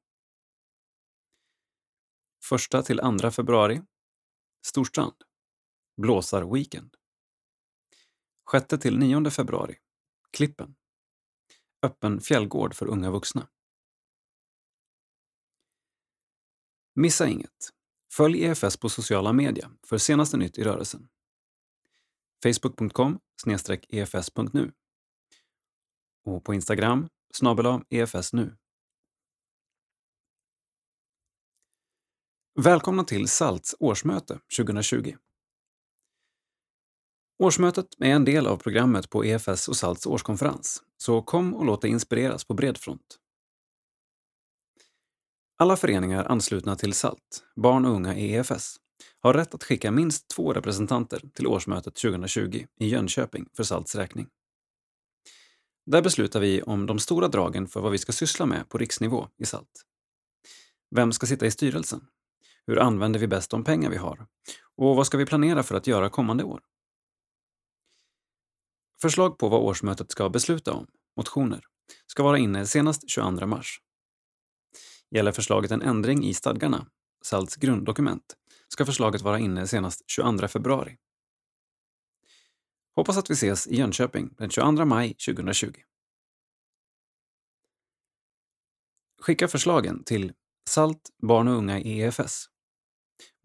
1 till 2 februari, Storstrand, Blåsar-weekend. 6 till 9 februari, Klippen, Öppen fjällgård för unga vuxna. Missa inget. Följ EFS på sociala medier för senaste nytt i rörelsen. Facebook.com efs.nu och på Instagram snabel efsnu. Välkomna till SALTs årsmöte 2020. Årsmötet är en del av programmet på EFS och SALTs årskonferens, så kom och låt dig inspireras på bred front. Alla föreningar anslutna till SALT, barn och unga i EFS, har rätt att skicka minst två representanter till årsmötet 2020 i Jönköping för SALTs räkning. Där beslutar vi om de stora dragen för vad vi ska syssla med på riksnivå i SALT. Vem ska sitta i styrelsen? Hur använder vi bäst de pengar vi har? Och vad ska vi planera för att göra kommande år? Förslag på vad årsmötet ska besluta om, motioner, ska vara inne senast 22 mars. Gäller förslaget en ändring i stadgarna, SALTs grunddokument, ska förslaget vara inne senast 22 februari. Hoppas att vi ses i Jönköping den 22 maj 2020. Skicka förslagen till SALT barn och unga i EFS.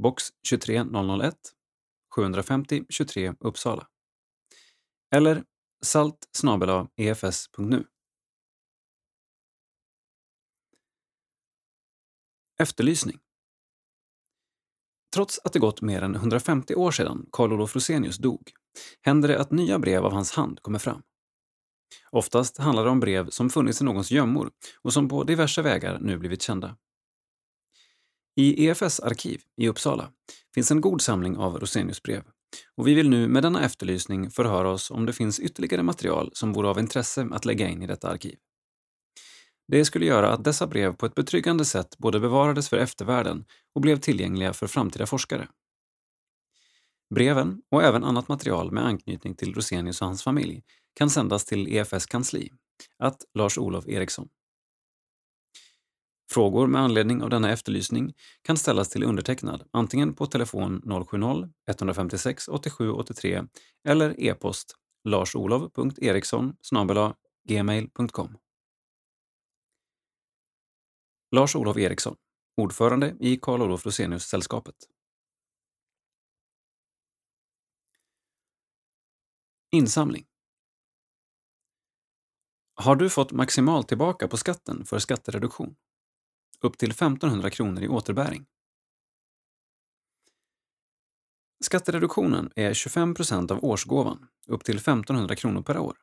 Box 23001 750 23 Uppsala. Eller salt efs.nu. Efterlysning. Trots att det gått mer än 150 år sedan Carl Olof Rosenius dog händer det att nya brev av hans hand kommer fram. Oftast handlar det om brev som funnits i någons gömmor och som på diverse vägar nu blivit kända. I EFS arkiv i Uppsala finns en god samling av Rosenius brev och vi vill nu med denna efterlysning förhöra oss om det finns ytterligare material som vore av intresse att lägga in i detta arkiv. Det skulle göra att dessa brev på ett betryggande sätt både bevarades för eftervärlden och blev tillgängliga för framtida forskare. Breven, och även annat material med anknytning till Rosenius och hans familj, kan sändas till EFS kansli, att Lars-Olof Eriksson. Frågor med anledning av denna efterlysning kan ställas till undertecknad antingen på telefon 070-156 87 83 eller e-post larsolov.eriksson gmail.com. Lars-Olof Eriksson, ordförande i Karl Olof Rosenius-sällskapet. Insamling. Har du fått maximalt tillbaka på skatten för skattereduktion? Upp till 1500 kronor i återbäring. Skattereduktionen är 25% av årsgåvan, upp till 1500 kronor per år,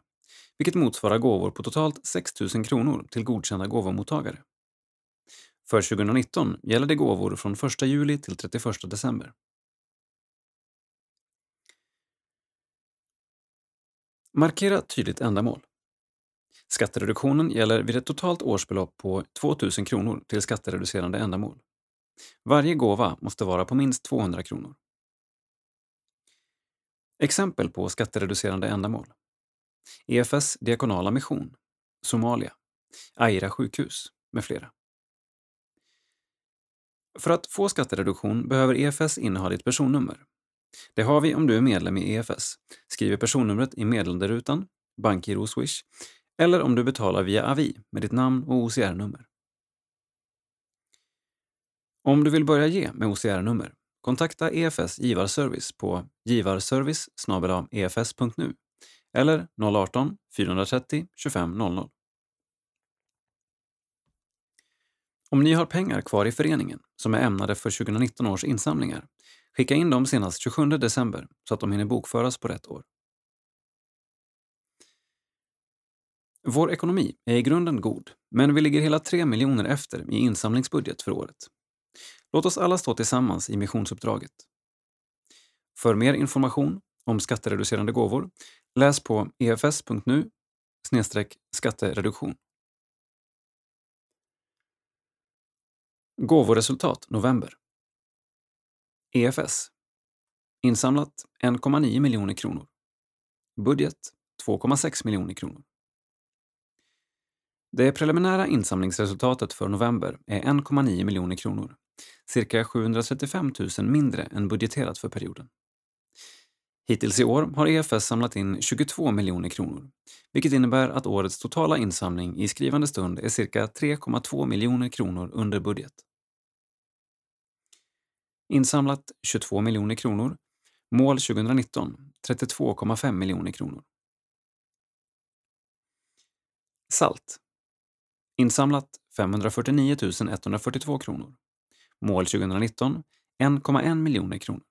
vilket motsvarar gåvor på totalt 6 000 kronor till godkända gåvomottagare. För 2019 gäller det gåvor från 1 juli till 31 december. Markera tydligt ändamål. Skattereduktionen gäller vid ett totalt årsbelopp på 2 000 kronor till skattereducerande ändamål. Varje gåva måste vara på minst 200 kronor. Exempel på skattereducerande ändamål. EFS diakonala mission, Somalia, Aira sjukhus med flera. För att få skattereduktion behöver EFS inneha ditt personnummer. Det har vi om du är medlem i EFS. Skriver personnumret i meddelanderutan, bankgiro Swish, eller om du betalar via Avi med ditt namn och OCR-nummer. Om du vill börja ge med OCR-nummer, kontakta EFS givarservice på givarservice efs.nu eller 018-430 25 00. Om ni har pengar kvar i föreningen som är ämnade för 2019 års insamlingar, skicka in dem senast 27 december så att de hinner bokföras på rätt år. Vår ekonomi är i grunden god, men vi ligger hela 3 miljoner efter i insamlingsbudget för året. Låt oss alla stå tillsammans i missionsuppdraget. För mer information om skattereducerande gåvor, läs på efs.nu skattereduktion. Gåvoresultat november. EFS. Insamlat 1,9 miljoner kronor. Budget 2,6 miljoner kronor. Det preliminära insamlingsresultatet för november är 1,9 miljoner kronor, cirka 735 000 mindre än budgeterat för perioden. Hittills i år har EFS samlat in 22 miljoner kronor, vilket innebär att årets totala insamling i skrivande stund är cirka 3,2 miljoner kronor under budget. Insamlat 22 miljoner kronor. Mål 2019 32,5 miljoner kronor. Salt. Insamlat 549 142 kronor. Mål 2019 1,1 miljoner kronor.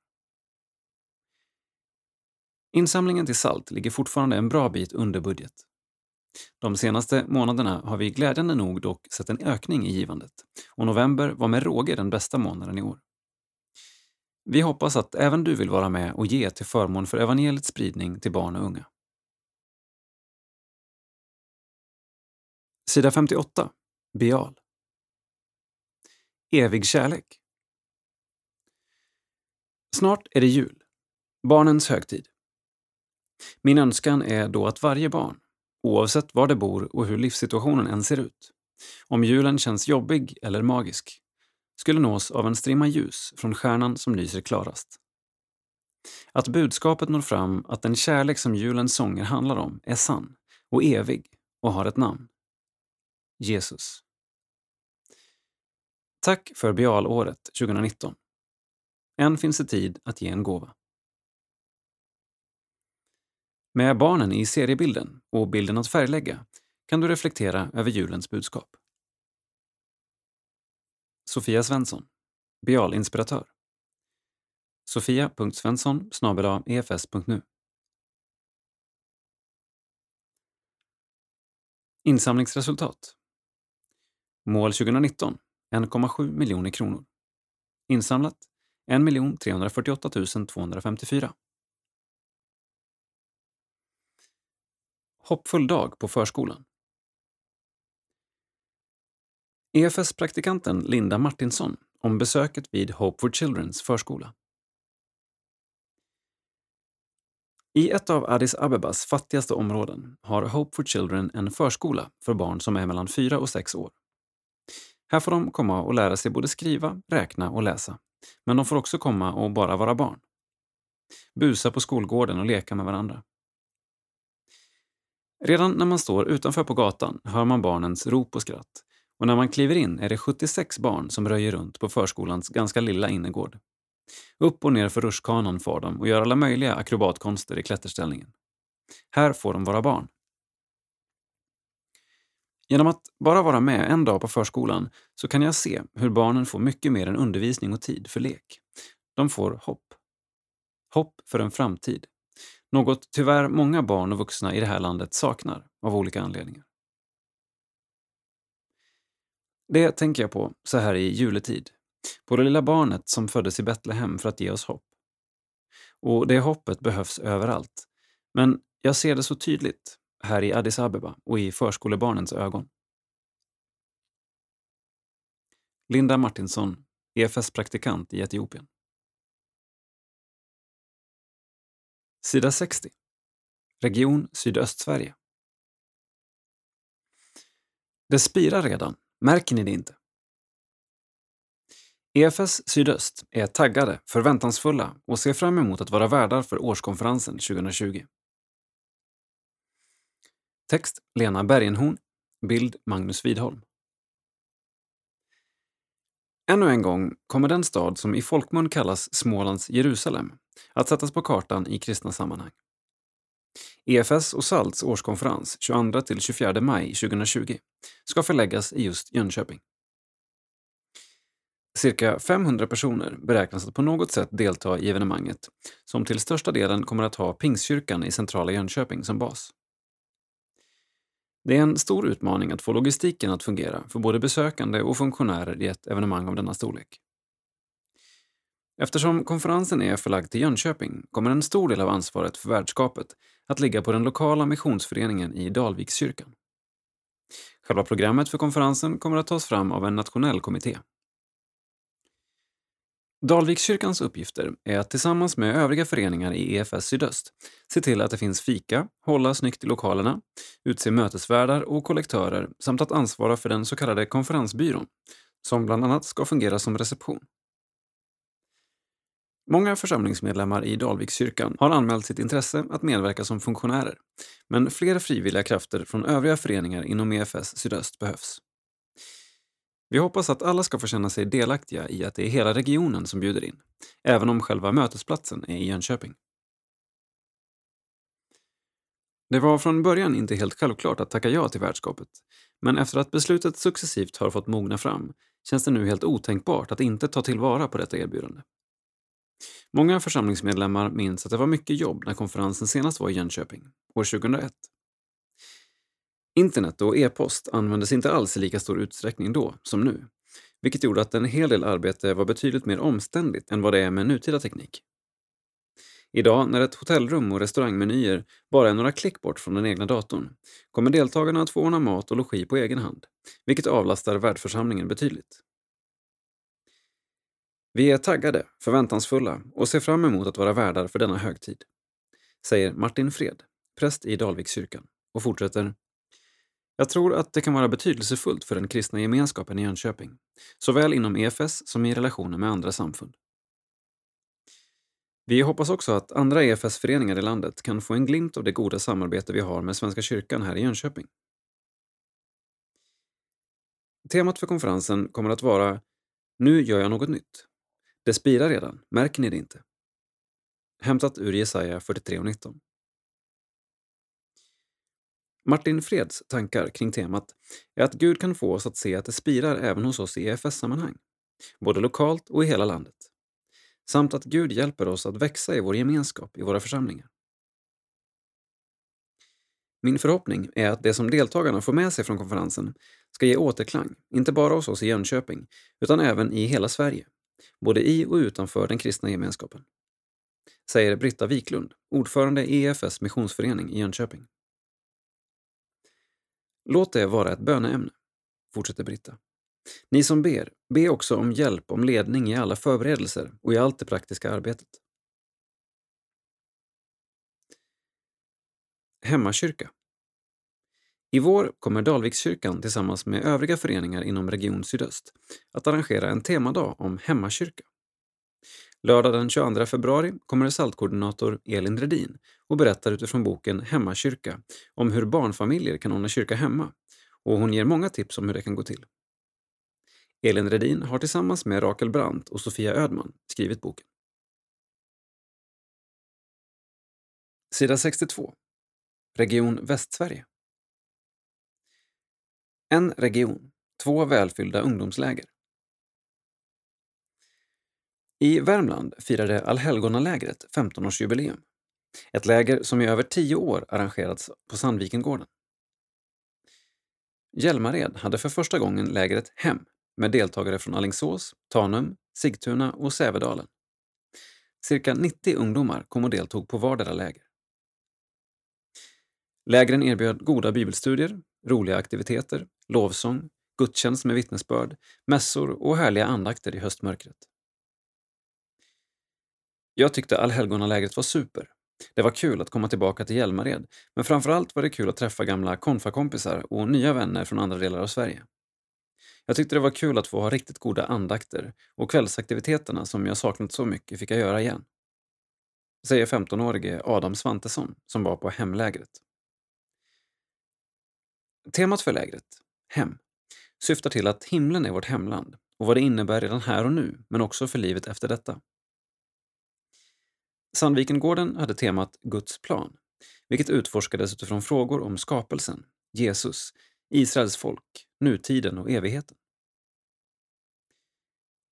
Insamlingen till salt ligger fortfarande en bra bit under budget. De senaste månaderna har vi glädjande nog dock sett en ökning i givandet och november var med råge den bästa månaden i år. Vi hoppas att även du vill vara med och ge till förmån för evangeliets spridning till barn och unga. Sida 58. Bial. Evig kärlek. Snart är det jul, barnens högtid. Min önskan är då att varje barn, oavsett var det bor och hur livssituationen än ser ut, om julen känns jobbig eller magisk, skulle nås av en strimma ljus från stjärnan som lyser klarast. Att budskapet når fram att den kärlek som julens sånger handlar om är sann och evig och har ett namn. Jesus. Tack för Bialåret 2019. Än finns det tid att ge en gåva. Med barnen i seriebilden och bilden att färglägga kan du reflektera över julens budskap. Sofia Svensson, Bialinspiratör. Sofia.svensson efs.nu Insamlingsresultat Mål 2019 1,7 miljoner kronor. Insamlat 1 348 254. Hoppfull dag på förskolan. EFS-praktikanten Linda Martinsson om besöket vid Hope for Childrens förskola. I ett av Addis Abebas fattigaste områden har Hope for Children en förskola för barn som är mellan 4 och 6 år. Här får de komma och lära sig både skriva, räkna och läsa. Men de får också komma och bara vara barn. Busa på skolgården och leka med varandra. Redan när man står utanför på gatan hör man barnens rop och skratt och när man kliver in är det 76 barn som röjer runt på förskolans ganska lilla innergård. Upp och ner för rutschkanan far de och gör alla möjliga akrobatkonster i klätterställningen. Här får de vara barn. Genom att bara vara med en dag på förskolan så kan jag se hur barnen får mycket mer än undervisning och tid för lek. De får hopp. Hopp för en framtid. Något tyvärr många barn och vuxna i det här landet saknar av olika anledningar. Det tänker jag på så här i juletid. På det lilla barnet som föddes i Betlehem för att ge oss hopp. Och det hoppet behövs överallt. Men jag ser det så tydligt här i Addis Abeba och i förskolebarnens ögon. Linda Martinsson, EFS-praktikant i Etiopien. Sida 60. Region Sydöstsverige. Det spirar redan, märker ni det inte? EFS Sydöst är taggade, förväntansfulla och ser fram emot att vara värdar för årskonferensen 2020. Text Lena Bergenhorn. Bild Magnus Widholm. Ännu en gång kommer den stad som i folkmun kallas Smålands Jerusalem att sättas på kartan i kristna sammanhang. EFS och SALTs årskonferens 22-24 maj 2020 ska förläggas i just Jönköping. Cirka 500 personer beräknas att på något sätt delta i evenemanget som till största delen kommer att ha Pingstkyrkan i centrala Jönköping som bas. Det är en stor utmaning att få logistiken att fungera för både besökande och funktionärer i ett evenemang av denna storlek. Eftersom konferensen är förlagd till Jönköping kommer en stor del av ansvaret för värdskapet att ligga på den lokala missionsföreningen i Dalvikskyrkan. Själva programmet för konferensen kommer att tas fram av en nationell kommitté. Dalvikskyrkans uppgifter är att tillsammans med övriga föreningar i EFS Sydöst se till att det finns fika, hålla snyggt i lokalerna, utse mötesvärdar och kollektörer samt att ansvara för den så kallade konferensbyrån, som bland annat ska fungera som reception. Många församlingsmedlemmar i Dalvikskyrkan har anmält sitt intresse att medverka som funktionärer, men fler frivilliga krafter från övriga föreningar inom EFS Sydöst behövs. Vi hoppas att alla ska få känna sig delaktiga i att det är hela regionen som bjuder in, även om själva mötesplatsen är i Jönköping. Det var från början inte helt självklart att tacka ja till värdskapet, men efter att beslutet successivt har fått mogna fram känns det nu helt otänkbart att inte ta tillvara på detta erbjudande. Många församlingsmedlemmar minns att det var mycket jobb när konferensen senast var i Jönköping, år 2001. Internet och e-post användes inte alls i lika stor utsträckning då som nu, vilket gjorde att en hel del arbete var betydligt mer omständigt än vad det är med nutida teknik. Idag, när ett hotellrum och restaurangmenyer bara är några klick bort från den egna datorn, kommer deltagarna att få ordna mat och logi på egen hand, vilket avlastar värdförsamlingen betydligt. Vi är taggade, förväntansfulla och ser fram emot att vara värdar för denna högtid, säger Martin Fred, präst i Dalvikskyrkan och fortsätter jag tror att det kan vara betydelsefullt för den kristna gemenskapen i Jönköping, såväl inom EFS som i relationer med andra samfund. Vi hoppas också att andra EFS-föreningar i landet kan få en glimt av det goda samarbete vi har med Svenska kyrkan här i Jönköping. Temat för konferensen kommer att vara Nu gör jag något nytt. Det spirar redan, märker ni det inte? Hämtat ur Jesaja 43.19. Martin Freds tankar kring temat är att Gud kan få oss att se att det spirar även hos oss i EFS-sammanhang, både lokalt och i hela landet. Samt att Gud hjälper oss att växa i vår gemenskap i våra församlingar. Min förhoppning är att det som deltagarna får med sig från konferensen ska ge återklang, inte bara hos oss i Jönköping, utan även i hela Sverige, både i och utanför den kristna gemenskapen. Säger Britta Wiklund, ordförande i EFS missionsförening i Jönköping. Låt det vara ett böneämne, fortsätter Britta. Ni som ber, be också om hjälp om ledning i alla förberedelser och i allt det praktiska arbetet. Hemmakyrka i vår kommer Dalvikskyrkan tillsammans med övriga föreningar inom Region Sydöst att arrangera en temadag om hemmakyrka. Lördag den 22 februari kommer saltkoordinator Elin Redin och berättar utifrån boken Hemmakyrka om hur barnfamiljer kan ordna kyrka hemma och hon ger många tips om hur det kan gå till. Elin Redin har tillsammans med Rakel Brandt och Sofia Ödman skrivit boken. Sida 62. Region Västsverige. En region, två välfyllda ungdomsläger. I Värmland firade Allhelgonalägret 15-årsjubileum. Ett läger som i över tio år arrangerats på Sandvikengården. Hjälmared hade för första gången lägret Hem med deltagare från Allingsås, Tanum, Sigtuna och Sävedalen. Cirka 90 ungdomar kom och deltog på vardera läger. Lägren erbjöd goda bibelstudier, roliga aktiviteter, lovsång, gudstjänst med vittnesbörd, mässor och härliga andakter i höstmörkret. Jag tyckte allhelgonalägret var super. Det var kul att komma tillbaka till Hjälmared, men framförallt var det kul att träffa gamla konfakompisar och nya vänner från andra delar av Sverige. Jag tyckte det var kul att få ha riktigt goda andakter och kvällsaktiviteterna som jag saknat så mycket fick jag göra igen. Säger 15-årige Adam Svantesson som var på hemlägret. Temat för lägret, hem, syftar till att himlen är vårt hemland och vad det innebär redan här och nu, men också för livet efter detta. Sandvikengården hade temat Guds plan, vilket utforskades utifrån frågor om skapelsen, Jesus, Israels folk, nutiden och evigheten.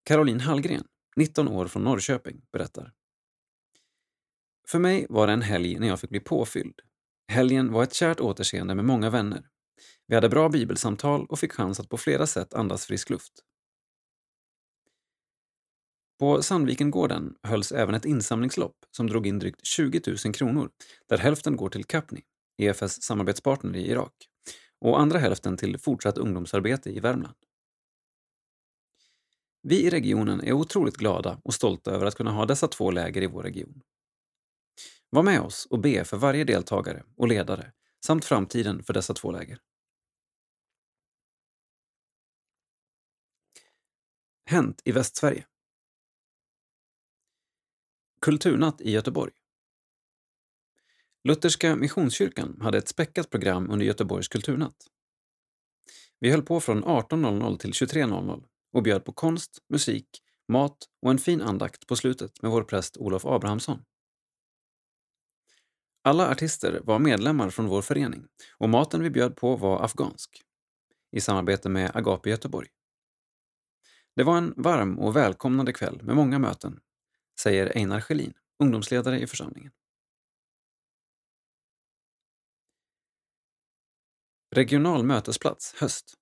Caroline Hallgren, 19 år från Norrköping, berättar. För mig var det en helg när jag fick bli påfylld. Helgen var ett kärt återseende med många vänner. Vi hade bra bibelsamtal och fick chans att på flera sätt andas frisk luft. På Sandvikengården hölls även ett insamlingslopp som drog in drygt 20 000 kronor, där hälften går till Capni, EFS samarbetspartner i Irak, och andra hälften till fortsatt ungdomsarbete i Värmland. Vi i regionen är otroligt glada och stolta över att kunna ha dessa två läger i vår region. Var med oss och be för varje deltagare och ledare samt framtiden för dessa två läger. Hänt i Västsverige Kulturnatt i Göteborg Lutherska Missionskyrkan hade ett späckat program under Göteborgs kulturnatt. Vi höll på från 18.00 till 23.00 och bjöd på konst, musik, mat och en fin andakt på slutet med vår präst Olof Abrahamsson. Alla artister var medlemmar från vår förening och maten vi bjöd på var afghansk, i samarbete med Agape Göteborg. Det var en varm och välkomnande kväll med många möten, säger Einar Schelin, ungdomsledare i församlingen. Regional mötesplats höst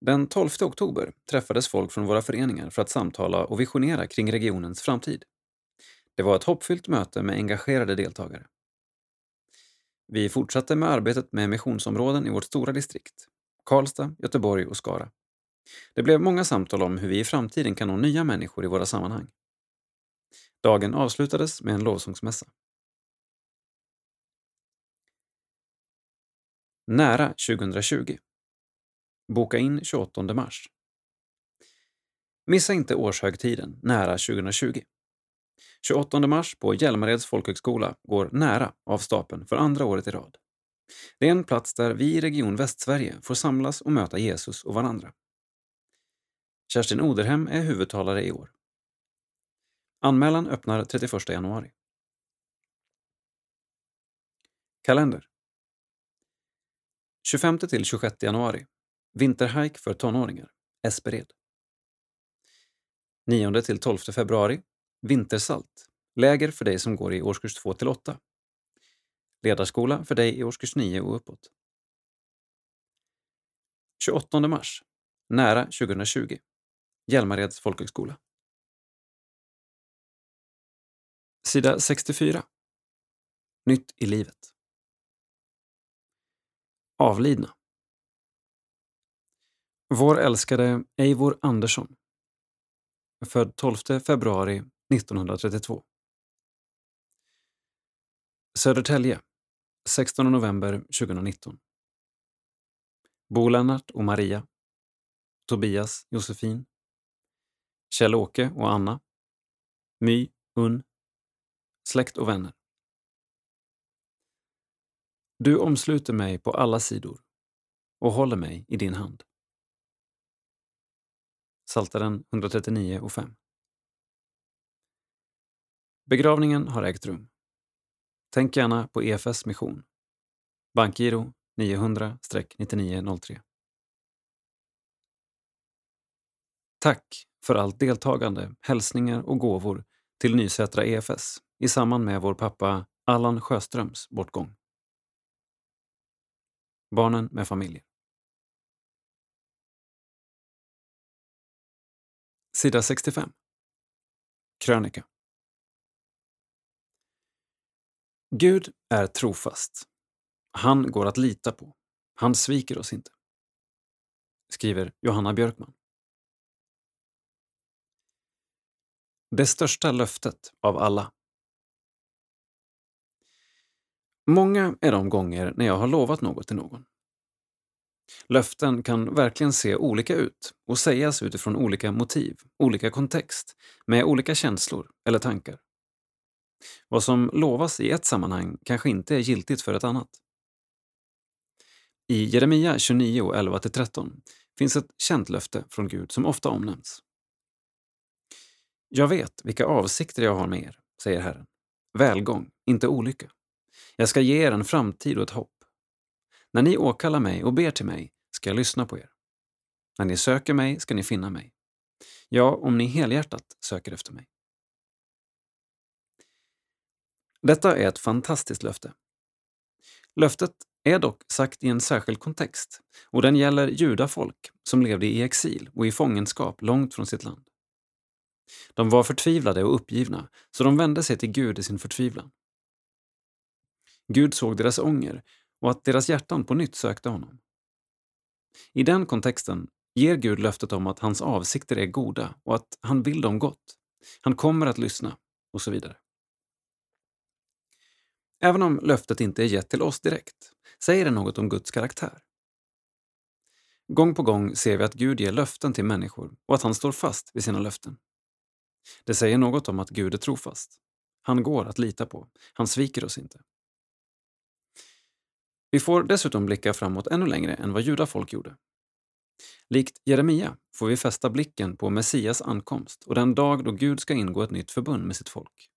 den 12 oktober träffades folk från våra föreningar för att samtala och visionera kring regionens framtid. Det var ett hoppfyllt möte med engagerade deltagare. Vi fortsatte med arbetet med missionsområden i vårt stora distrikt, Karlstad, Göteborg och Skara. Det blev många samtal om hur vi i framtiden kan nå nya människor i våra sammanhang. Dagen avslutades med en lovsångsmässa. Nära 2020 Boka in 28 mars. Missa inte årshögtiden nära 2020. 28 mars på Hjälmareds folkhögskola går Nära av stapeln för andra året i rad. Det är en plats där vi i Region Västsverige får samlas och möta Jesus och varandra. Kerstin Oderhem är huvudtalare i år. Anmälan öppnar 31 januari. Kalender 25 till 26 januari Vinterhike för tonåringar, Espered. 9 till 12 februari Vintersalt, läger för dig som går i årskurs 2 till 8. Ledarskola för dig i årskurs 9 och uppåt. 28 mars, nära 2020. Hjälmareds folkhögskola. Sida 64. Nytt i livet. Avlidna. Vår älskade Eivor Andersson. Född 12 februari 1932. Södertälje. 16 november 2019. Bo-Lennart och Maria. Tobias, Josefin. Kjell-Åke och Anna. My, Unn. Släkt och vänner. Du omsluter mig på alla sidor och håller mig i din hand. Saltaren 139 och 5. Begravningen har ägt rum. Tänk gärna på EFS mission. Bankgiro 900-9903. Tack för allt deltagande, hälsningar och gåvor till Nysätra EFS i samband med vår pappa Allan Sjöströms bortgång. Barnen med familjer. Sida 65. Krönika. Gud är trofast. Han går att lita på. Han sviker oss inte. Skriver Johanna Björkman. Det största löftet av alla. Många är de gånger när jag har lovat något till någon. Löften kan verkligen se olika ut och sägas utifrån olika motiv, olika kontext, med olika känslor eller tankar. Vad som lovas i ett sammanhang kanske inte är giltigt för ett annat. I Jeremia 29, 11-13 finns ett känt löfte från Gud som ofta omnämns. Jag vet vilka avsikter jag har med er, säger Herren. Välgång, inte olycka. Jag ska ge er en framtid och ett hopp. När ni åkallar mig och ber till mig ska jag lyssna på er. När ni söker mig ska ni finna mig. Ja, om ni helhjärtat söker efter mig. Detta är ett fantastiskt löfte. Löftet är dock sagt i en särskild kontext och den gäller judafolk som levde i exil och i fångenskap långt från sitt land. De var förtvivlade och uppgivna, så de vände sig till Gud i sin förtvivlan. Gud såg deras ånger och att deras hjärtan på nytt sökte honom. I den kontexten ger Gud löftet om att hans avsikter är goda och att han vill dem gott. Han kommer att lyssna och så vidare. Även om löftet inte är gett till oss direkt, säger det något om Guds karaktär. Gång på gång ser vi att Gud ger löften till människor och att han står fast vid sina löften. Det säger något om att Gud är trofast. Han går att lita på. Han sviker oss inte. Vi får dessutom blicka framåt ännu längre än vad judafolk gjorde. Likt Jeremia får vi fästa blicken på Messias ankomst och den dag då Gud ska ingå ett nytt förbund med sitt folk.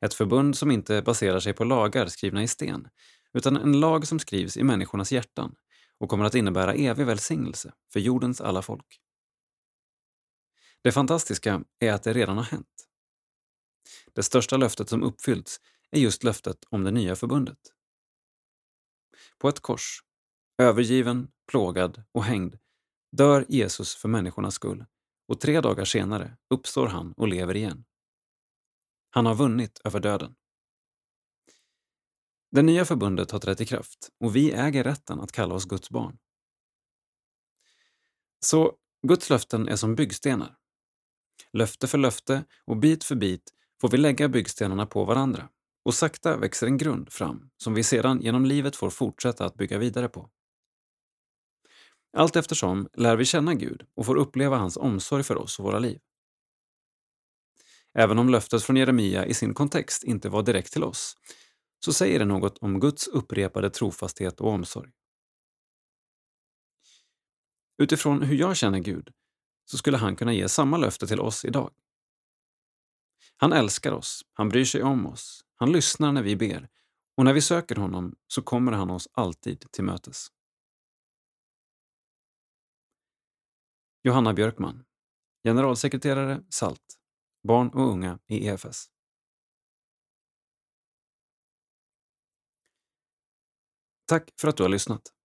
Ett förbund som inte baserar sig på lagar skrivna i sten, utan en lag som skrivs i människornas hjärtan och kommer att innebära evig välsignelse för jordens alla folk. Det fantastiska är att det redan har hänt. Det största löftet som uppfyllts är just löftet om det nya förbundet. På ett kors, övergiven, plågad och hängd, dör Jesus för människornas skull och tre dagar senare uppstår han och lever igen. Han har vunnit över döden. Det nya förbundet har trätt i kraft och vi äger rätten att kalla oss Guds barn. Så Guds löften är som byggstenar. Löfte för löfte och bit för bit får vi lägga byggstenarna på varandra och sakta växer en grund fram som vi sedan genom livet får fortsätta att bygga vidare på. Allt eftersom lär vi känna Gud och får uppleva hans omsorg för oss och våra liv. Även om löftet från Jeremia i sin kontext inte var direkt till oss, så säger det något om Guds upprepade trofasthet och omsorg. Utifrån hur jag känner Gud så skulle han kunna ge samma löfte till oss idag. Han älskar oss, han bryr sig om oss, han lyssnar när vi ber och när vi söker honom så kommer han oss alltid till mötes. Johanna Björkman, generalsekreterare SALT, barn och unga i EFS. Tack för att du har lyssnat.